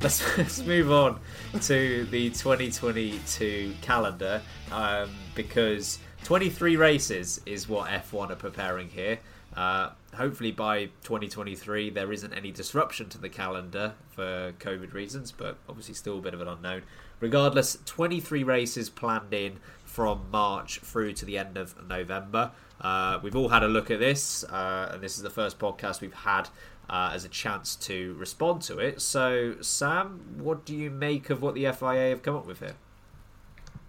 Let's, let's move on to the 2022 calendar um, because 23 races is what F1 are preparing here. Uh, hopefully by 2023 there isn't any disruption to the calendar for COVID reasons, but obviously still a bit of an unknown. Regardless, 23 races planned in from March through to the end of November. Uh, we've all had a look at this, uh, and this is the first podcast we've had uh, as a chance to respond to it. So, Sam, what do you make of what the FIA have come up with here?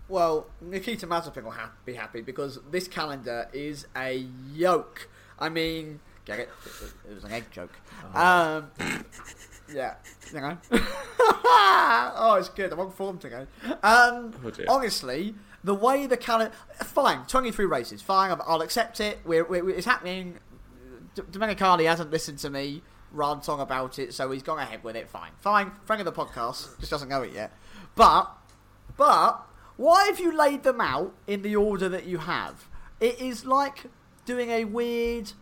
Well, Nikita Mazepin will ha- be happy because this calendar is a yolk. I mean, get it? It was an egg joke. Um, yeah, you know. oh, it's good. I'm on form today. Um, Oh, honestly, the way the calendar, fine, 23 races, fine. I'll- I'll accept it. We're, we're, it's happening. D- Domenicali hasn't listened to me rant on about it, so he's gone ahead with it. Fine, fine. Friend of the podcast just doesn't know it yet, but but why have you laid them out in the order that you have? It is like doing a weird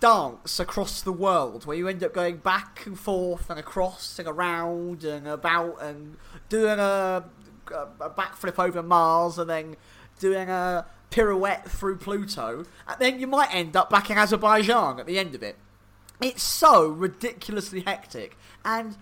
dance across the world where you end up going back and forth and across and around and about and doing a, a, backflip over Mars and then doing a pirouette through Pluto. And then you might end up back in Azerbaijan at the end of it. It's so ridiculously hectic. And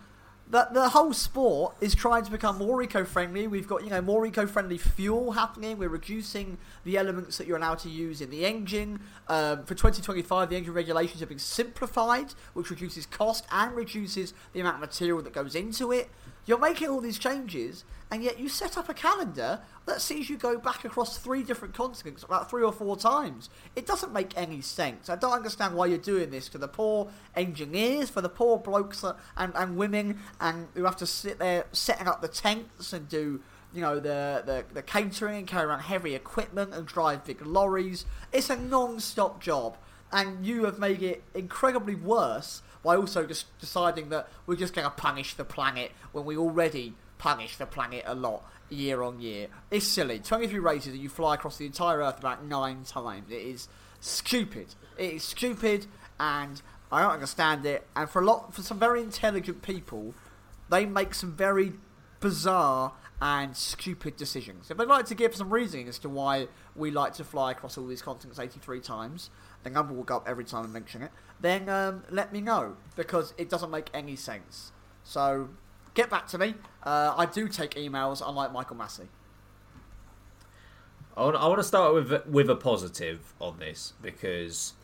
the, the whole sport is trying to become more eco-friendly. We've got you know more eco-friendly fuel happening. We're reducing the elements that you're allowed to use in the engine. Um, for 2025, the engine regulations have been simplified, which reduces cost and reduces the amount of material that goes into it. You're making all these changes, and yet you set up a calendar that sees you go back across three different continents about three or four times. It doesn't make any sense. I don't understand why you're doing this to the poor engineers, for the poor blokes and, and women, and who have to sit there setting up the tents and do you know the, the the catering and carry around heavy equipment and drive big lorries. It's a non-stop job, and you have made it incredibly worse by also just deciding that we're just going to punish the planet when we already punish the planet a lot year on year. It's silly. 23 races and you fly across the entire Earth about nine times. It is stupid. It is stupid, and I don't understand it. And for a lot, for some very intelligent people, they make some very bizarre and stupid decisions. If they'd like to give some reasoning as to why we like to fly across all these continents 83 times, the number will go up every time I mention it, then um, let me know, because it doesn't make any sense. So, get back to me. Uh, I do take emails, unlike Michael Masi. I want, to start with with a positive on this because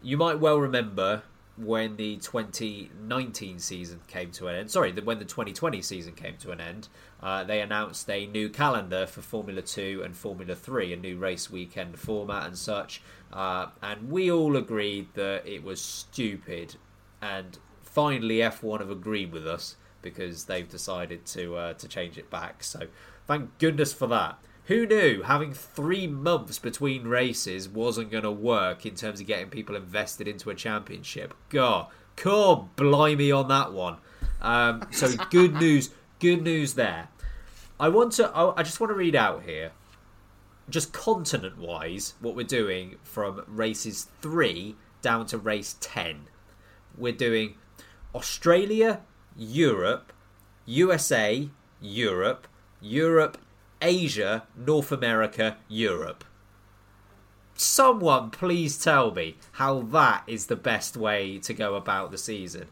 you might well remember when the 2019 season came to an end. Sorry, when the 2020 season came to an end, uh, they announced a new calendar for Formula 2 and Formula 3, a new race weekend format and such. Uh, and we all agreed that it was stupid. And finally, F1 have agreed with us because they've decided to uh, to change it back. So thank goodness for that. Who knew having three months between races wasn't going to work in terms of getting people invested into a championship? God, God, blimey on that one. Um, so good news, good news there. I want to. I just want to read out here, just continent-wise, what we're doing from races three down to race ten. We're doing Australia, Europe, USA, Europe, Europe, Asia, North America, Europe. Someone please tell me how that is the best way to go about the season.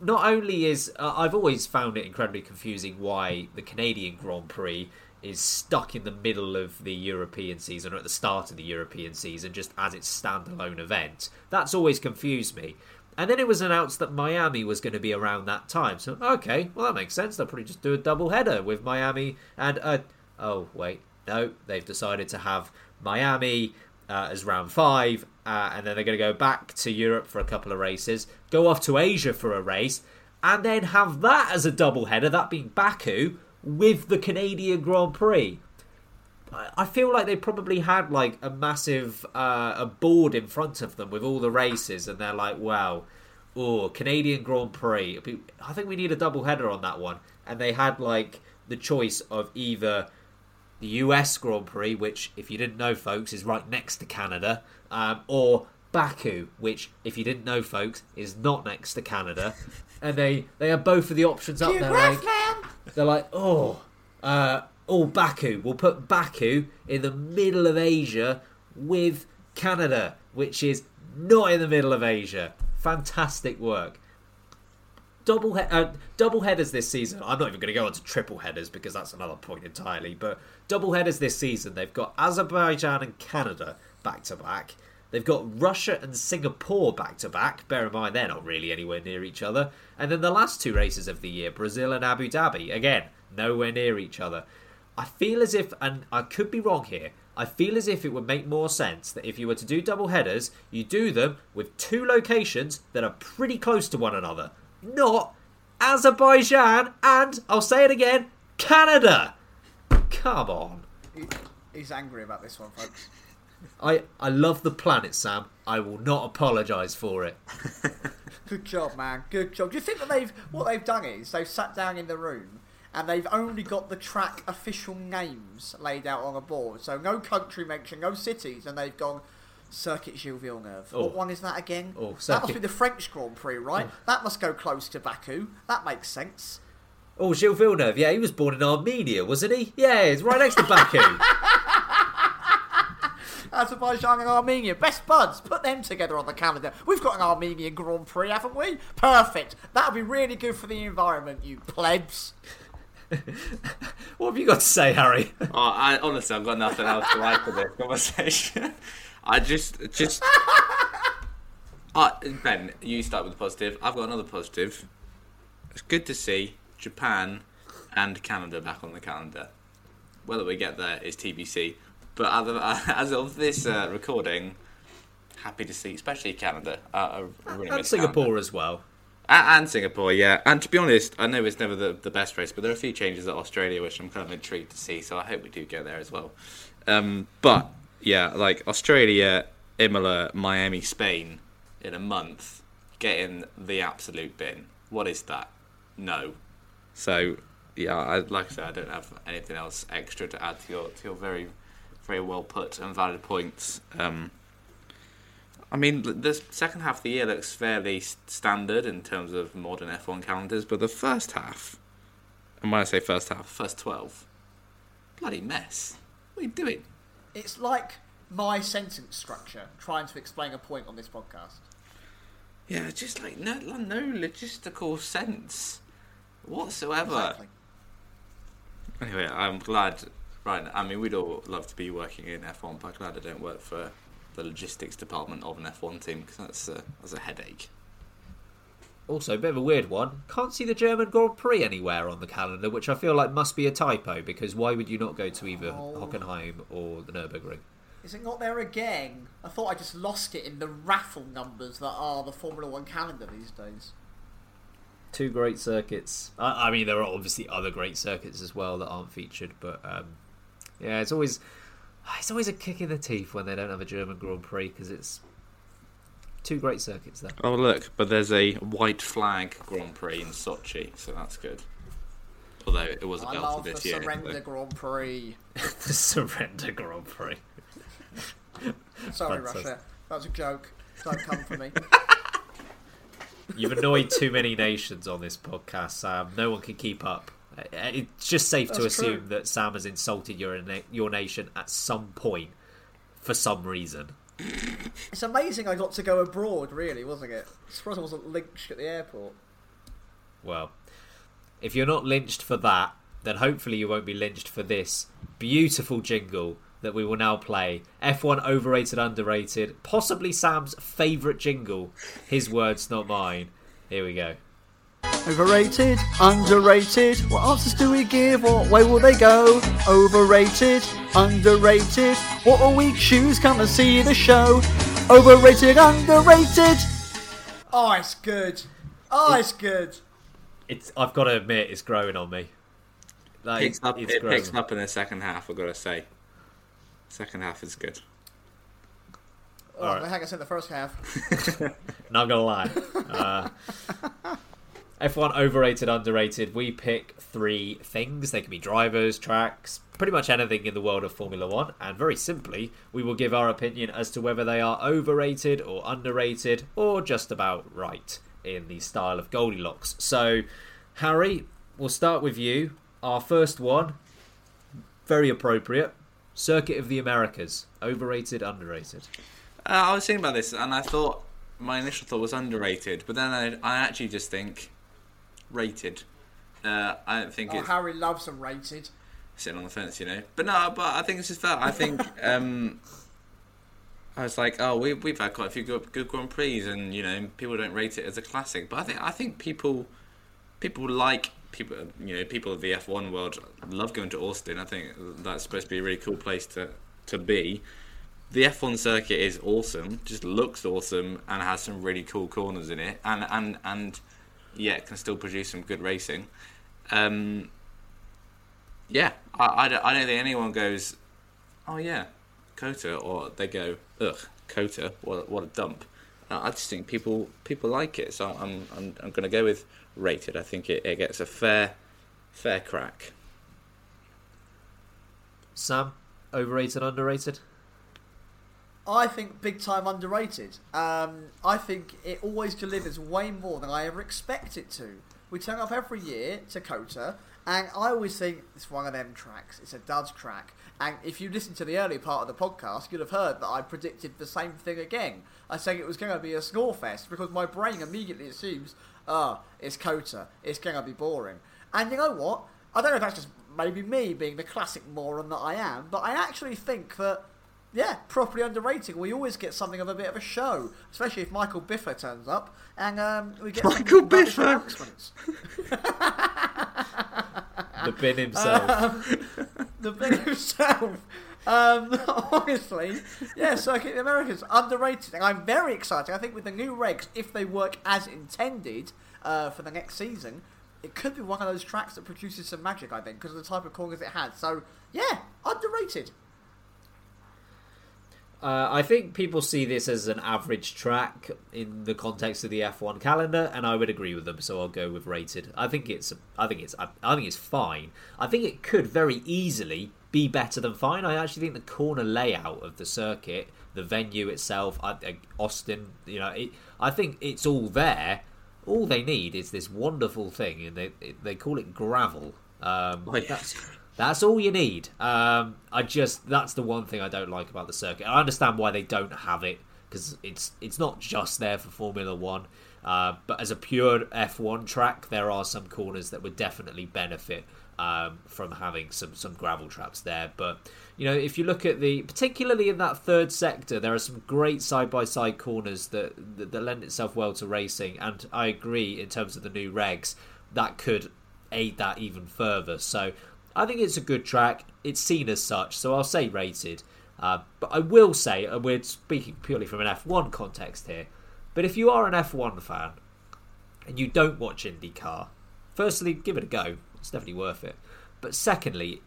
Not only is uh, I've always found it incredibly confusing why the Canadian Grand Prix is stuck in the middle of the European season or at the start of the European season just as its standalone event. That's always confused me. And then it was announced that Miami was going to be around that time. So, okay, well, that makes sense. They'll probably just do a double header with Miami and. Uh, oh, wait. No, they've decided to have Miami uh, as round five, uh, and then they're going to go back to Europe for a couple of races, go off to Asia for a race, and then have that as a double header, that being Baku, with the Canadian Grand Prix. I- feel like they probably had like a massive uh, a board in front of them with all the races, and they're like, "Wow, oh Canadian Grand Prix. I think we need a double header on that one." And they had like the choice of either the US Grand Prix, which, if you didn't know, folks, is right next to Canada, um, or Baku, which, if you didn't know, folks, is not next to Canada. And they they have both of the options up there. Like, they're like, oh, uh, oh, Baku. We'll put Baku in the middle of Asia with Canada, which is not in the middle of Asia. Fantastic work. Double he- uh, double headers this season. I'm not even going to go on to triple headers because that's another point entirely. But double headers this season. They've got Azerbaijan and Canada back to back. They've got Russia and Singapore back to back. Bear in mind they're not really anywhere near each other. And then the last two races of the year, Brazil and Abu Dhabi. Again, nowhere near each other. I feel as if, and I could be wrong here, I feel as if it would make more sense that if you were to do double headers, you do them with two locations that are pretty close to one another. Not Azerbaijan and, I'll say it again, Canada. Come on. He- He's angry about this one, folks. I, I love the planet, Sam. I will not apologise for it. Good job, man. Good job. Do you think that they've what they've done is they've sat down in the room and they've only got the track official names laid out on a board, so no country mention, no cities, and they've gone Circuit Gilles Villeneuve. Oh. What one is that again? Oh, that must be the French Grand Prix, right? Oh. That must go close to Baku. That makes sense. Oh, Gilles Villeneuve. Yeah, he was born in Armenia, wasn't he? Yeah, it's right next to Baku. Azerbaijan and Armenia, best buds. Put them together on the calendar. We've got an Armenian Grand Prix, haven't we? Perfect. That'll be really good for the environment, you plebs. what have you got to say, Harry? Oh, I honestly, I've got nothing else to add to this conversation. I just, just. Uh, ben, you start with the positive. I've got another positive. It's good to see Japan and Canada back on the calendar. Whether we get there is TBC. But as of, this uh, recording, happy to see, especially Canada. Uh, really and Singapore Canada. as well. And, Singapore, yeah. And to be honest, I know it's never the, the best race, but there are a few changes at Australia which I'm kind of intrigued to see. So I hope we do go there as well. Um, but yeah, like Australia, Imola, Miami, Spain in a month, getting the absolute bin. What is that? No. So yeah, I, like I said, I don't have anything else extra to add to your to your very very well put and valid points. Um, I mean, the second half of the year looks fairly standard in terms of modern F1 calendars, but the first half, and when I say first half, first 12, bloody mess. What are you doing? It's like my sentence structure trying to explain a point on this podcast. Yeah, just like no, no logistical sense whatsoever. Exactly. Anyway, I'm glad. Right, I mean, we'd all love to be working in F1, but I'm glad I don't work for the logistics department of an F1 team because that's a, that's a headache. also a bit of a weird one. Can't see the German Grand Prix anywhere on the calendar, which I feel like must be a typo because why would you not go to either Oh. Hockenheim or the Nurburgring? Is it not there again? I thought I just lost it in the raffle numbers that are the Formula One calendar these days. Two great circuits. I, I mean, there are obviously other great circuits as well that aren't featured, but um, yeah, it's always Ah, it's always a kick in the teeth when they don't have a German Grand Prix because it's two great circuits there. Oh look, but there's a white flag Grand Prix in Sochi, so that's good. Although it was a I Delta love the this year. Surrender so- Grand Prix. the Surrender Grand Prix. Sorry, Fantastic. Russia. That was a joke. Don't come for me. You've annoyed too many nations on this podcast, Sam. No one can keep up. Uh, It's just safe to That's true. assume that Sam has insulted your your nation at some point for some reason. It's amazing I got to go abroad, really, wasn't it? Surprised I wasn't lynched at the airport. Well, if you're not lynched for that, then hopefully you won't be lynched for this beautiful jingle that we will now play. F1 overrated, underrated, possibly Sam's favourite jingle. His words, not mine. Here we go. Overrated, underrated. What answers do we give? What way will they go? Overrated, underrated. What will we choose? Come and see the show. Overrated, underrated. Oh, it's good. Oh, it's good. It's. I've got to admit, it's growing on me. Like, Picks up, it's it growing. picks up in the second half. I've got to say, second half is good. Oh, Alright. the heck, it's in the first half. Not gonna lie. Uh, F1 overrated, underrated. We pick three things. They can be drivers, tracks, pretty much anything in the world of Formula One. And very simply, we will give our opinion as to whether they are overrated or underrated or just about right in the style of Goldilocks. So, Harry, we'll start with you. Our first one, very appropriate. Circuit of the Americas. Overrated, underrated. Uh, I was thinking about this, and I thought my initial thought was underrated, but then I, I actually just think rated. Uh, I don't think Oh, it's Harry loves them rated. sitting on the fence, you know. But no, but I think it's just that. I think um, I was like, oh, we we've had quite a few good, good Grand Prix, and you know, people don't rate it as a classic. But I think I think people people like people you know people of the F1 world love going to Austin. I think that's supposed to be a really cool place to to be. The F1 circuit is awesome, just looks awesome, and has some really cool corners in it, and and and yeah, can still produce some good racing. Um, yeah, I, I, don't, I don't think anyone goes, oh yeah, COTA, or they go, ugh, COTA, what, what a dump. I just think people people like it, so I'm I'm, I'm going to go with rated. I think it, it gets a fair fair crack. Sam, overrated, underrated? I think big time underrated. Um, I think it always delivers way more than I ever expect it to. We turn up every year to COTA, and I always think it's one of them tracks. It's a dud track. And if you listen to the early part of the podcast, you'd have heard that I predicted the same thing again. I said it was going to be a score fest because my brain immediately assumes, oh, it's COTA. It's going to be boring. And you know what? I don't know if that's just maybe me being the classic moron that I am, but I actually think that yeah, properly underrated. We always get something of a bit of a show, especially if Michael Biffa turns up, and um, we get some Michael rubbish Biffa? announcements. The bin himself. the thing himself. Um, honestly, yeah, Circuit of the Americas underrated, and I'm very excited. I think with the new regs, if they work as intended uh, for the next season, it could be one of those tracks that produces some magic. I think because of the type of corners it has. So yeah, underrated. Uh, I think people see this as an average track in the context of the F1 calendar, and I would agree with them. So I'll go with rated. I think it's, I think it's, I, I think it's fine. I think it could very easily be better than fine. I actually think the corner layout of the circuit, the venue itself, I, I- Austin, you know, it, I think it's all there. All they need is this wonderful thing, and they they call it gravel. Um, Oh. That's all you need. Um, I just that's the one thing I don't like about the circuit. I understand why they don't have it because it's it's not just there for Formula One. Uh, but as a pure F1 track, there are some corners that would definitely benefit um, from having some some gravel traps there. But you know, if you look at the particularly in that third sector, there are some great side by side corners that, that that lend itself well to racing. And I agree in terms of the new regs that could aid that even further. So I think it's a good track. It's seen as such, so I'll say rated. Uh, but I will say, and we're speaking purely from an F1 context here, but if you are an F1 fan and you don't watch IndyCar, firstly, give it a go. It's definitely worth it. But secondly,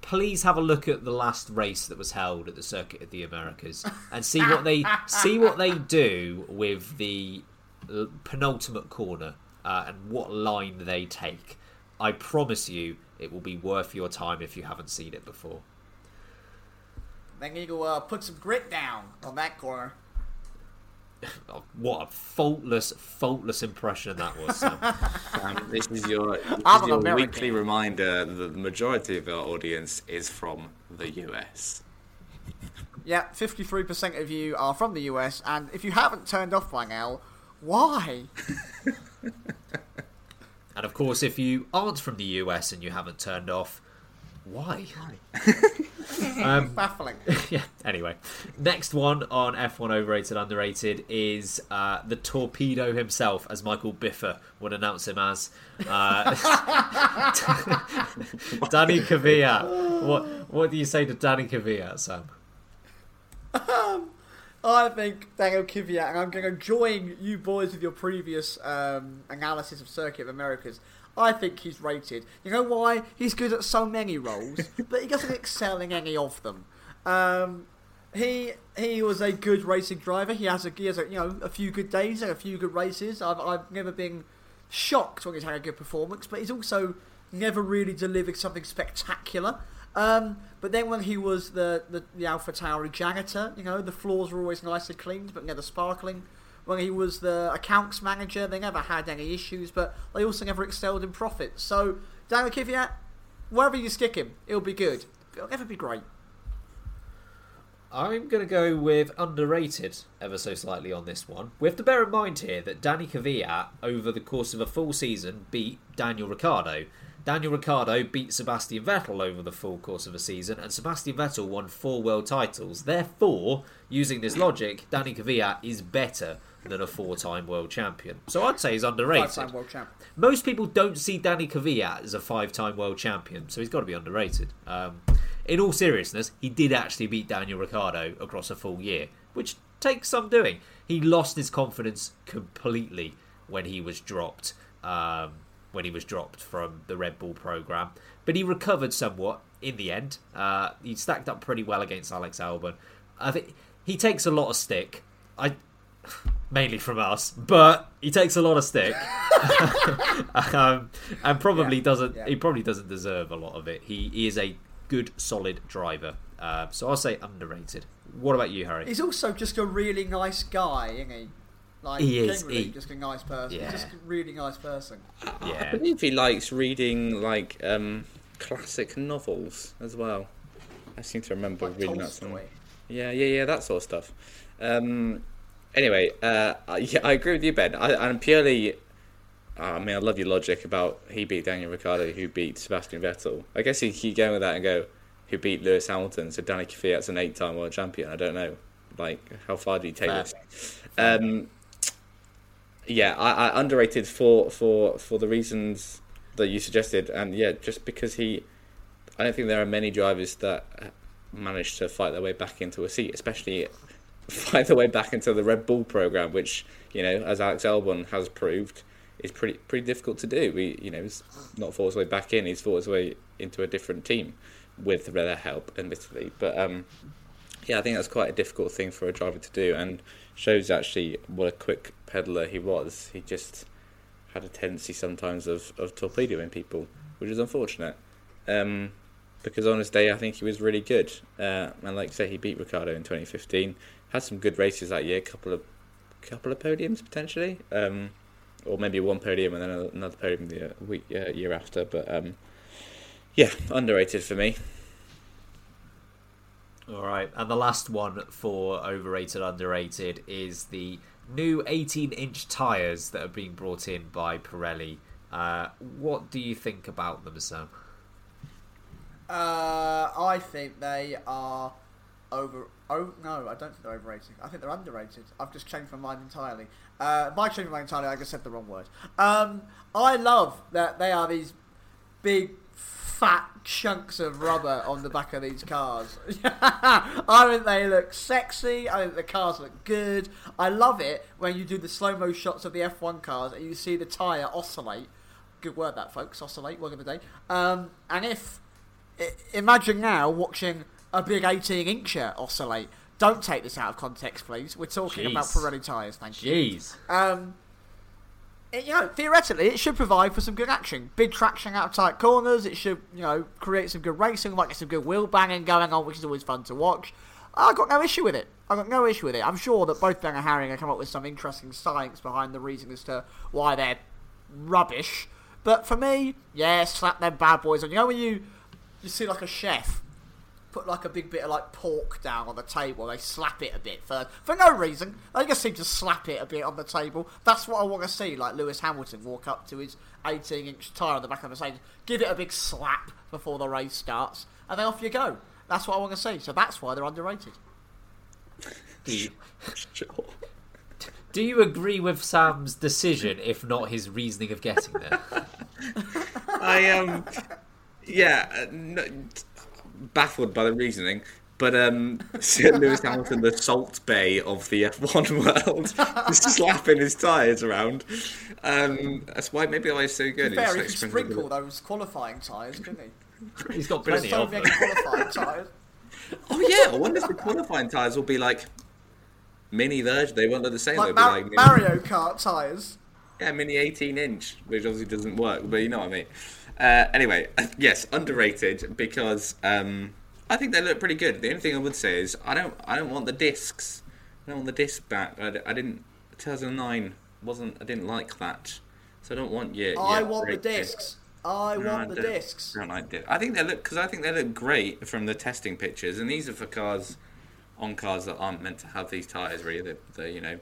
please have a look at the last race that was held at the Circuit of the Americas and see what they see what they do with the penultimate corner uh, and what line they take. I promise you, it will be worth your time if you haven't seen it before. Then you uh, put some grit down on that corner. Oh, what a faultless, faultless impression that was. Sam. Um, this is your, this I'm is your weekly reminder that the majority of our audience is from the US. Yeah, 53% of you are from the US, and if you haven't turned off by now, why? and of course, if you aren't from the US and you haven't turned off, why? um, Baffling. yeah. Anyway, next one on F1 overrated underrated is uh, the torpedo himself, as Michael Biffa would announce him as. Uh, Danny Kvyat. What What do you say to Danny Kvyat, Sam? I think Daniel Kvyat, and I'm going to join you boys with your previous um, analysis of Circuit of Americas. I think he's rated. You know why? He's good at so many roles, but he doesn't excel in any of them. Um, he he was a good racing driver. He has a he has a, you know a few good days and a few good races. I've I've never been shocked when he's had a good performance, but he's also never really delivered something spectacular. Um, but then when he was the, the, the Alpha Tauri janitor, you know, the floors were always nicely cleaned but never sparkling. When he was the accounts manager, they never had any issues, but they also never excelled in profits. So, Daniel Kvyat, wherever you stick him, it'll be good. It'll never be great. I'm going to go with underrated ever so slightly on this one. We have to bear in mind here that Danny Kvyat, over the course of a full season, beat Daniel Ricciardo. Daniel Ricciardo beat Sebastian Vettel over the full course of a season, and Sebastian Vettel won four world titles. Therefore, using this logic, Danny Kvyat is better than a four-time world champion. So I'd say he's underrated. Five-time world champ. Most people don't see Danny Kvyat as a five-time world champion, so he's got to be underrated. Um, in all seriousness, he did actually beat Daniel Ricciardo across a full year, which takes some doing. He lost his confidence completely when he was dropped. Um, when he was dropped from the Red Bull program, but he recovered somewhat in the end. Uh, he stacked up pretty well against Alex Albon. I think he takes a lot of stick. I mainly from us, but he takes a lot of stick, um, and probably Yeah, doesn't. yeah. He probably doesn't deserve a lot of it. He, he is a good, solid driver. Uh, so I'll say underrated. What about you, Harry? He's also just a really nice guy, isn't he? Like, He is, he- just a nice person. Yeah. He's just a really nice person. Yeah. I Yeah, believe he likes reading like um, classic novels as well. I seem to remember Like reading that somewhere. Yeah, yeah, yeah, that sort of stuff. Um, anyway, uh, I- yeah, I agree with you, Ben. I, I'm purely. I mean, I love your logic about he beat Daniel Ricciardo, who beat Sebastian Vettel. I guess you keep going with that and go, who beat Lewis Hamilton? So Danny Kvyat's an eight-time world champion. I don't know, like how far do you take Fair. this? Um, yeah, I, I underrated for for for the reasons that you suggested, and yeah, just because he, I don't think there are many drivers that manage to fight their way back into a seat, especially fight their way back into the Red Bull program, which you know, as Alex Albon has proved, is pretty pretty difficult to do. We you know, he's not fought his way back in; he's fought his way into a different team with their help, admittedly. But um, yeah, I think that's quite a difficult thing for a driver to do, and shows actually what a quick peddler he was. He just had a tendency sometimes of, of torpedoing people, which is unfortunate. Um, because on his day, I think he was really good. Uh, and like I say, he beat Ricciardo in 2015. Had some good races that year, couple of couple of podiums potentially, um, or maybe one podium and then another- podium the uh, week uh, year after. But um, yeah, underrated for me. All right, and the last one for overrated, underrated is the new 18 inch tyres that are being brought in by Pirelli. Uh, what do you think about them, Sam? Uh, I think they are over. Oh no, I don't think they're overrated. I think they're underrated. I've just changed my mind entirely. Uh, by changing my mind entirely, I just said the wrong word. Um, I love that they are these big fat chunks of rubber on the back of these cars. I think they look sexy. I think the cars look good. I love it when you do the slow mo shots of the F1 cars and you see the tyre oscillate. Good word, that folks. Oscillate. Word of the day. Um, and if imagine now watching a big 18 incher oscillate. Don't take this out of context, please. We're talking about Jeez. Pirelli tyres, thank you. Jeez. Um, you know, theoretically, it should provide for some good action. Big traction out of tight corners. It should, you know, create some good racing. Might get some good wheel banging going on, which is always fun to watch. I've got no issue with it. I've got no issue with it. I'm sure that both Ben and Harry going come up with some interesting science behind the reason as to why they're rubbish. But for me, yeah, slap them bad boys on. You know when you you see like a chef put like a big bit of like pork down on the table. They slap it a bit first for no reason. They just seem to slap it a bit on the table. That's what I want to see. Like Lewis Hamilton walk up to his 18-inch tire on the back of the Mercedes, give it a big slap before the race starts, and then off you go. That's what I want to see. So that's why they're underrated. Do you, Sure. do you agree with Sam's decision, if not his reasoning of getting there? I um, yeah, uh, no, baffled by the reasoning. But um, Sir Lewis Hamilton, the Salt Bae of the F1 world, just slapping his tyres around. Um, that's why maybe I was so good. Fair, He's he so could sprinkle those qualifying tyres, couldn't he? He's got There's plenty so of them. many qualifying tyres. Oh yeah, I wonder if the qualifying tyres will be like mini version. They won't look the same. Like They'll Mar- be like Mario Kart tyres. Yeah, mini 18 inch, which obviously doesn't work, but you know what I mean. Uh, anyway, yes, underrated because um, I think they look pretty good. The only thing I would say is I don't, I don't want the discs. I don't want the disc back. I, I didn't. 2009 wasn't. I didn't like that, so I don't want your. I want the discs. I No, want the don't- discs. Don't like discs. I think they look because I think they look great from the testing pictures, and these are for cars on cars that aren't meant to have these tires. Really, the, the you know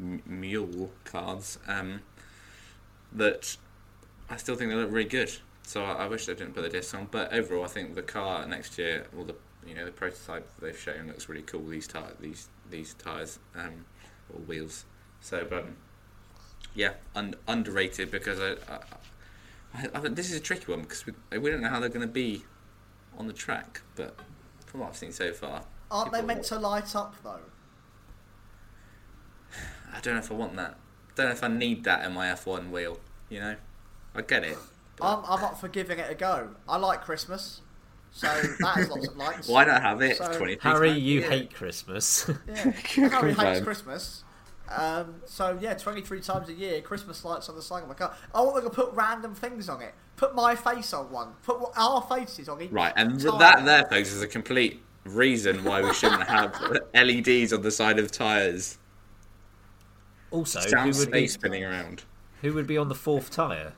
m- mule cars. Um, that I still think they look really good. So I, I wish they didn't put the discs on. But overall, I think the car next year, or the you know the prototype they've shown looks really cool. These tire, these these tires um, or wheels. So, but yeah, un- underrated because I, I, I, this is a tricky one because we, we don't know how they're going to be on the track. But from what I've seen so far, Aren't they meant to light up though? I don't know if I want that. I Don't know if I need that in my F1 wheel. You know, I get it. I'm, I'm up for giving it a go. I like Christmas, so that has lots of likes. Why not have it? So- Harry, you year? hate Christmas. Yeah, Harry hates Fine. Christmas. Um, so yeah, 23 times a year, Christmas lights on the side of my car. I want them to put random things on it. Put my face on one. Put our faces on each. Right, and tire. that there, folks, is a complete reason why we shouldn't have LEDs on the side of tyres. also, who Sound would be spinning around. who would be on the fourth tyre?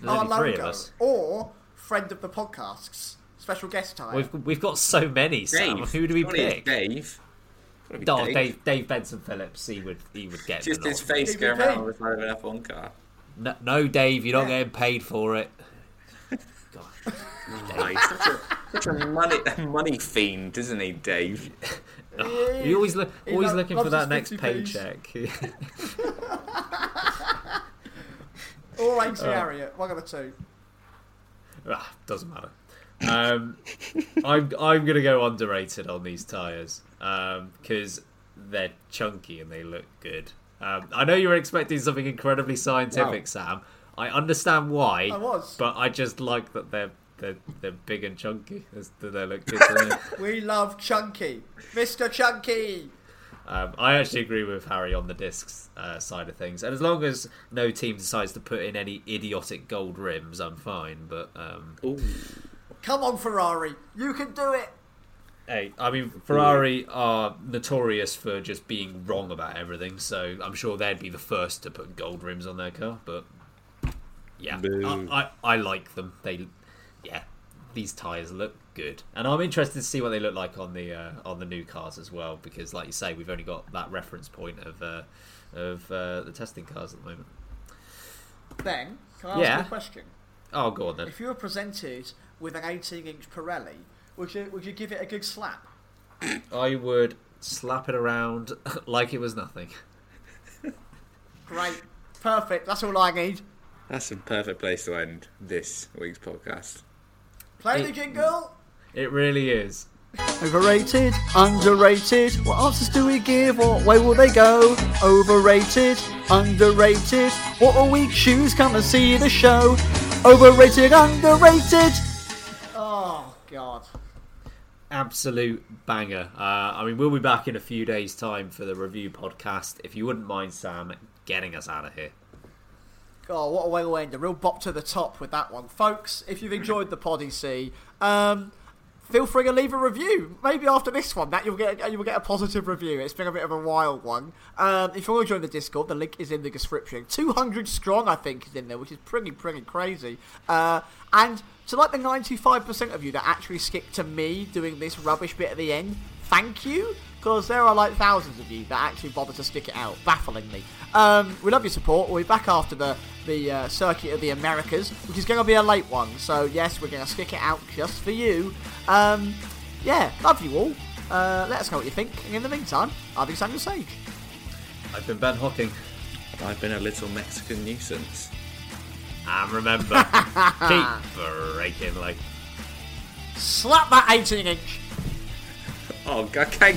There's Our only three of us. or friend of the podcasts, special guest time. We've we've got so many. Sam, Dave. who do we Surely it's pick? Dave. Gotta be Oh, Dave. Dave. Dave Benson Phillips. He would he would get Just the his nod. face going DVP. around on the an F1 car. No, no, Dave, you're not Yeah. getting paid for it. Right, such a, such a money, money fiend, isn't he, Dave? You always look He always lo- looking for loves that his next 50p. paycheck. Or. Ainsley Harriott, one of the two. ah, doesn't matter. Um, I'm I'm gonna go underrated on these tires because they're chunky and they look good. Um, I know you were expecting something incredibly scientific, Wow. Sam. I understand why. I was. but I just like that they're they're, they're big and chunky. They look good. We love Chunky, Mr. Chunky. Um, I actually agree with Harry on the discs uh, side of things, and as long as no team decides to put in any idiotic gold rims, I'm fine. But um, Come on, Ferrari, you can do it. hey, I mean, Ferrari are notorious for just being wrong about everything, so I'm sure they'd be the first to put gold rims on their car. But yeah, I, I, I like them. They, yeah, these tires look good, and I'm interested to see what they look like on the uh, on the new cars as well. Because, like you say, we've only got that reference point of uh, of uh, the testing cars at the moment. Ben, can I ask Yeah. you a question? Oh, go on then. If you were presented with an 18-inch Pirelli, would you would you give it a good slap? I would slap it around like it was nothing. Great, perfect. That's all I need. That's a perfect place to end this week's podcast. Play the It- jingle. It really is. Overrated, underrated. What answers do we give? What way will they go? Overrated, underrated. What a week shoes come and see the show. Overrated, underrated. Oh God. Absolute banger. Uh, I mean, we'll be back in a few days' time for the review podcast. If you wouldn't mind, Sam, getting us out of here. Oh, what a way to end. A real bop to the top with that one. Folks, if you've enjoyed the C, um, feel free to leave a review. Maybe after this one, that you'll get you'll get a positive review. It's been a bit of a wild one. Um, if you want to join the Discord, the link is in the description. 200 strong, I think, is in there, which is pretty, pretty crazy. Uh, and to like the 95% of you that actually skipped to me doing this rubbish bit at the end, thank you. Because there are like thousands of you that actually bother to stick it out, bafflingly. Um, we love your support. We'll be back after the the uh, circuit of the Americas, which is going to be a late one. So yes, we're going to stick it out just for you. Um, yeah, love you all. Uh, let us know what you think. And in the meantime, I've been Samuel Sage. I've been Ben Hocking. I've been a little Mexican nuisance. And remember, keep braking like. Slap that 18 inch. Oh, okay.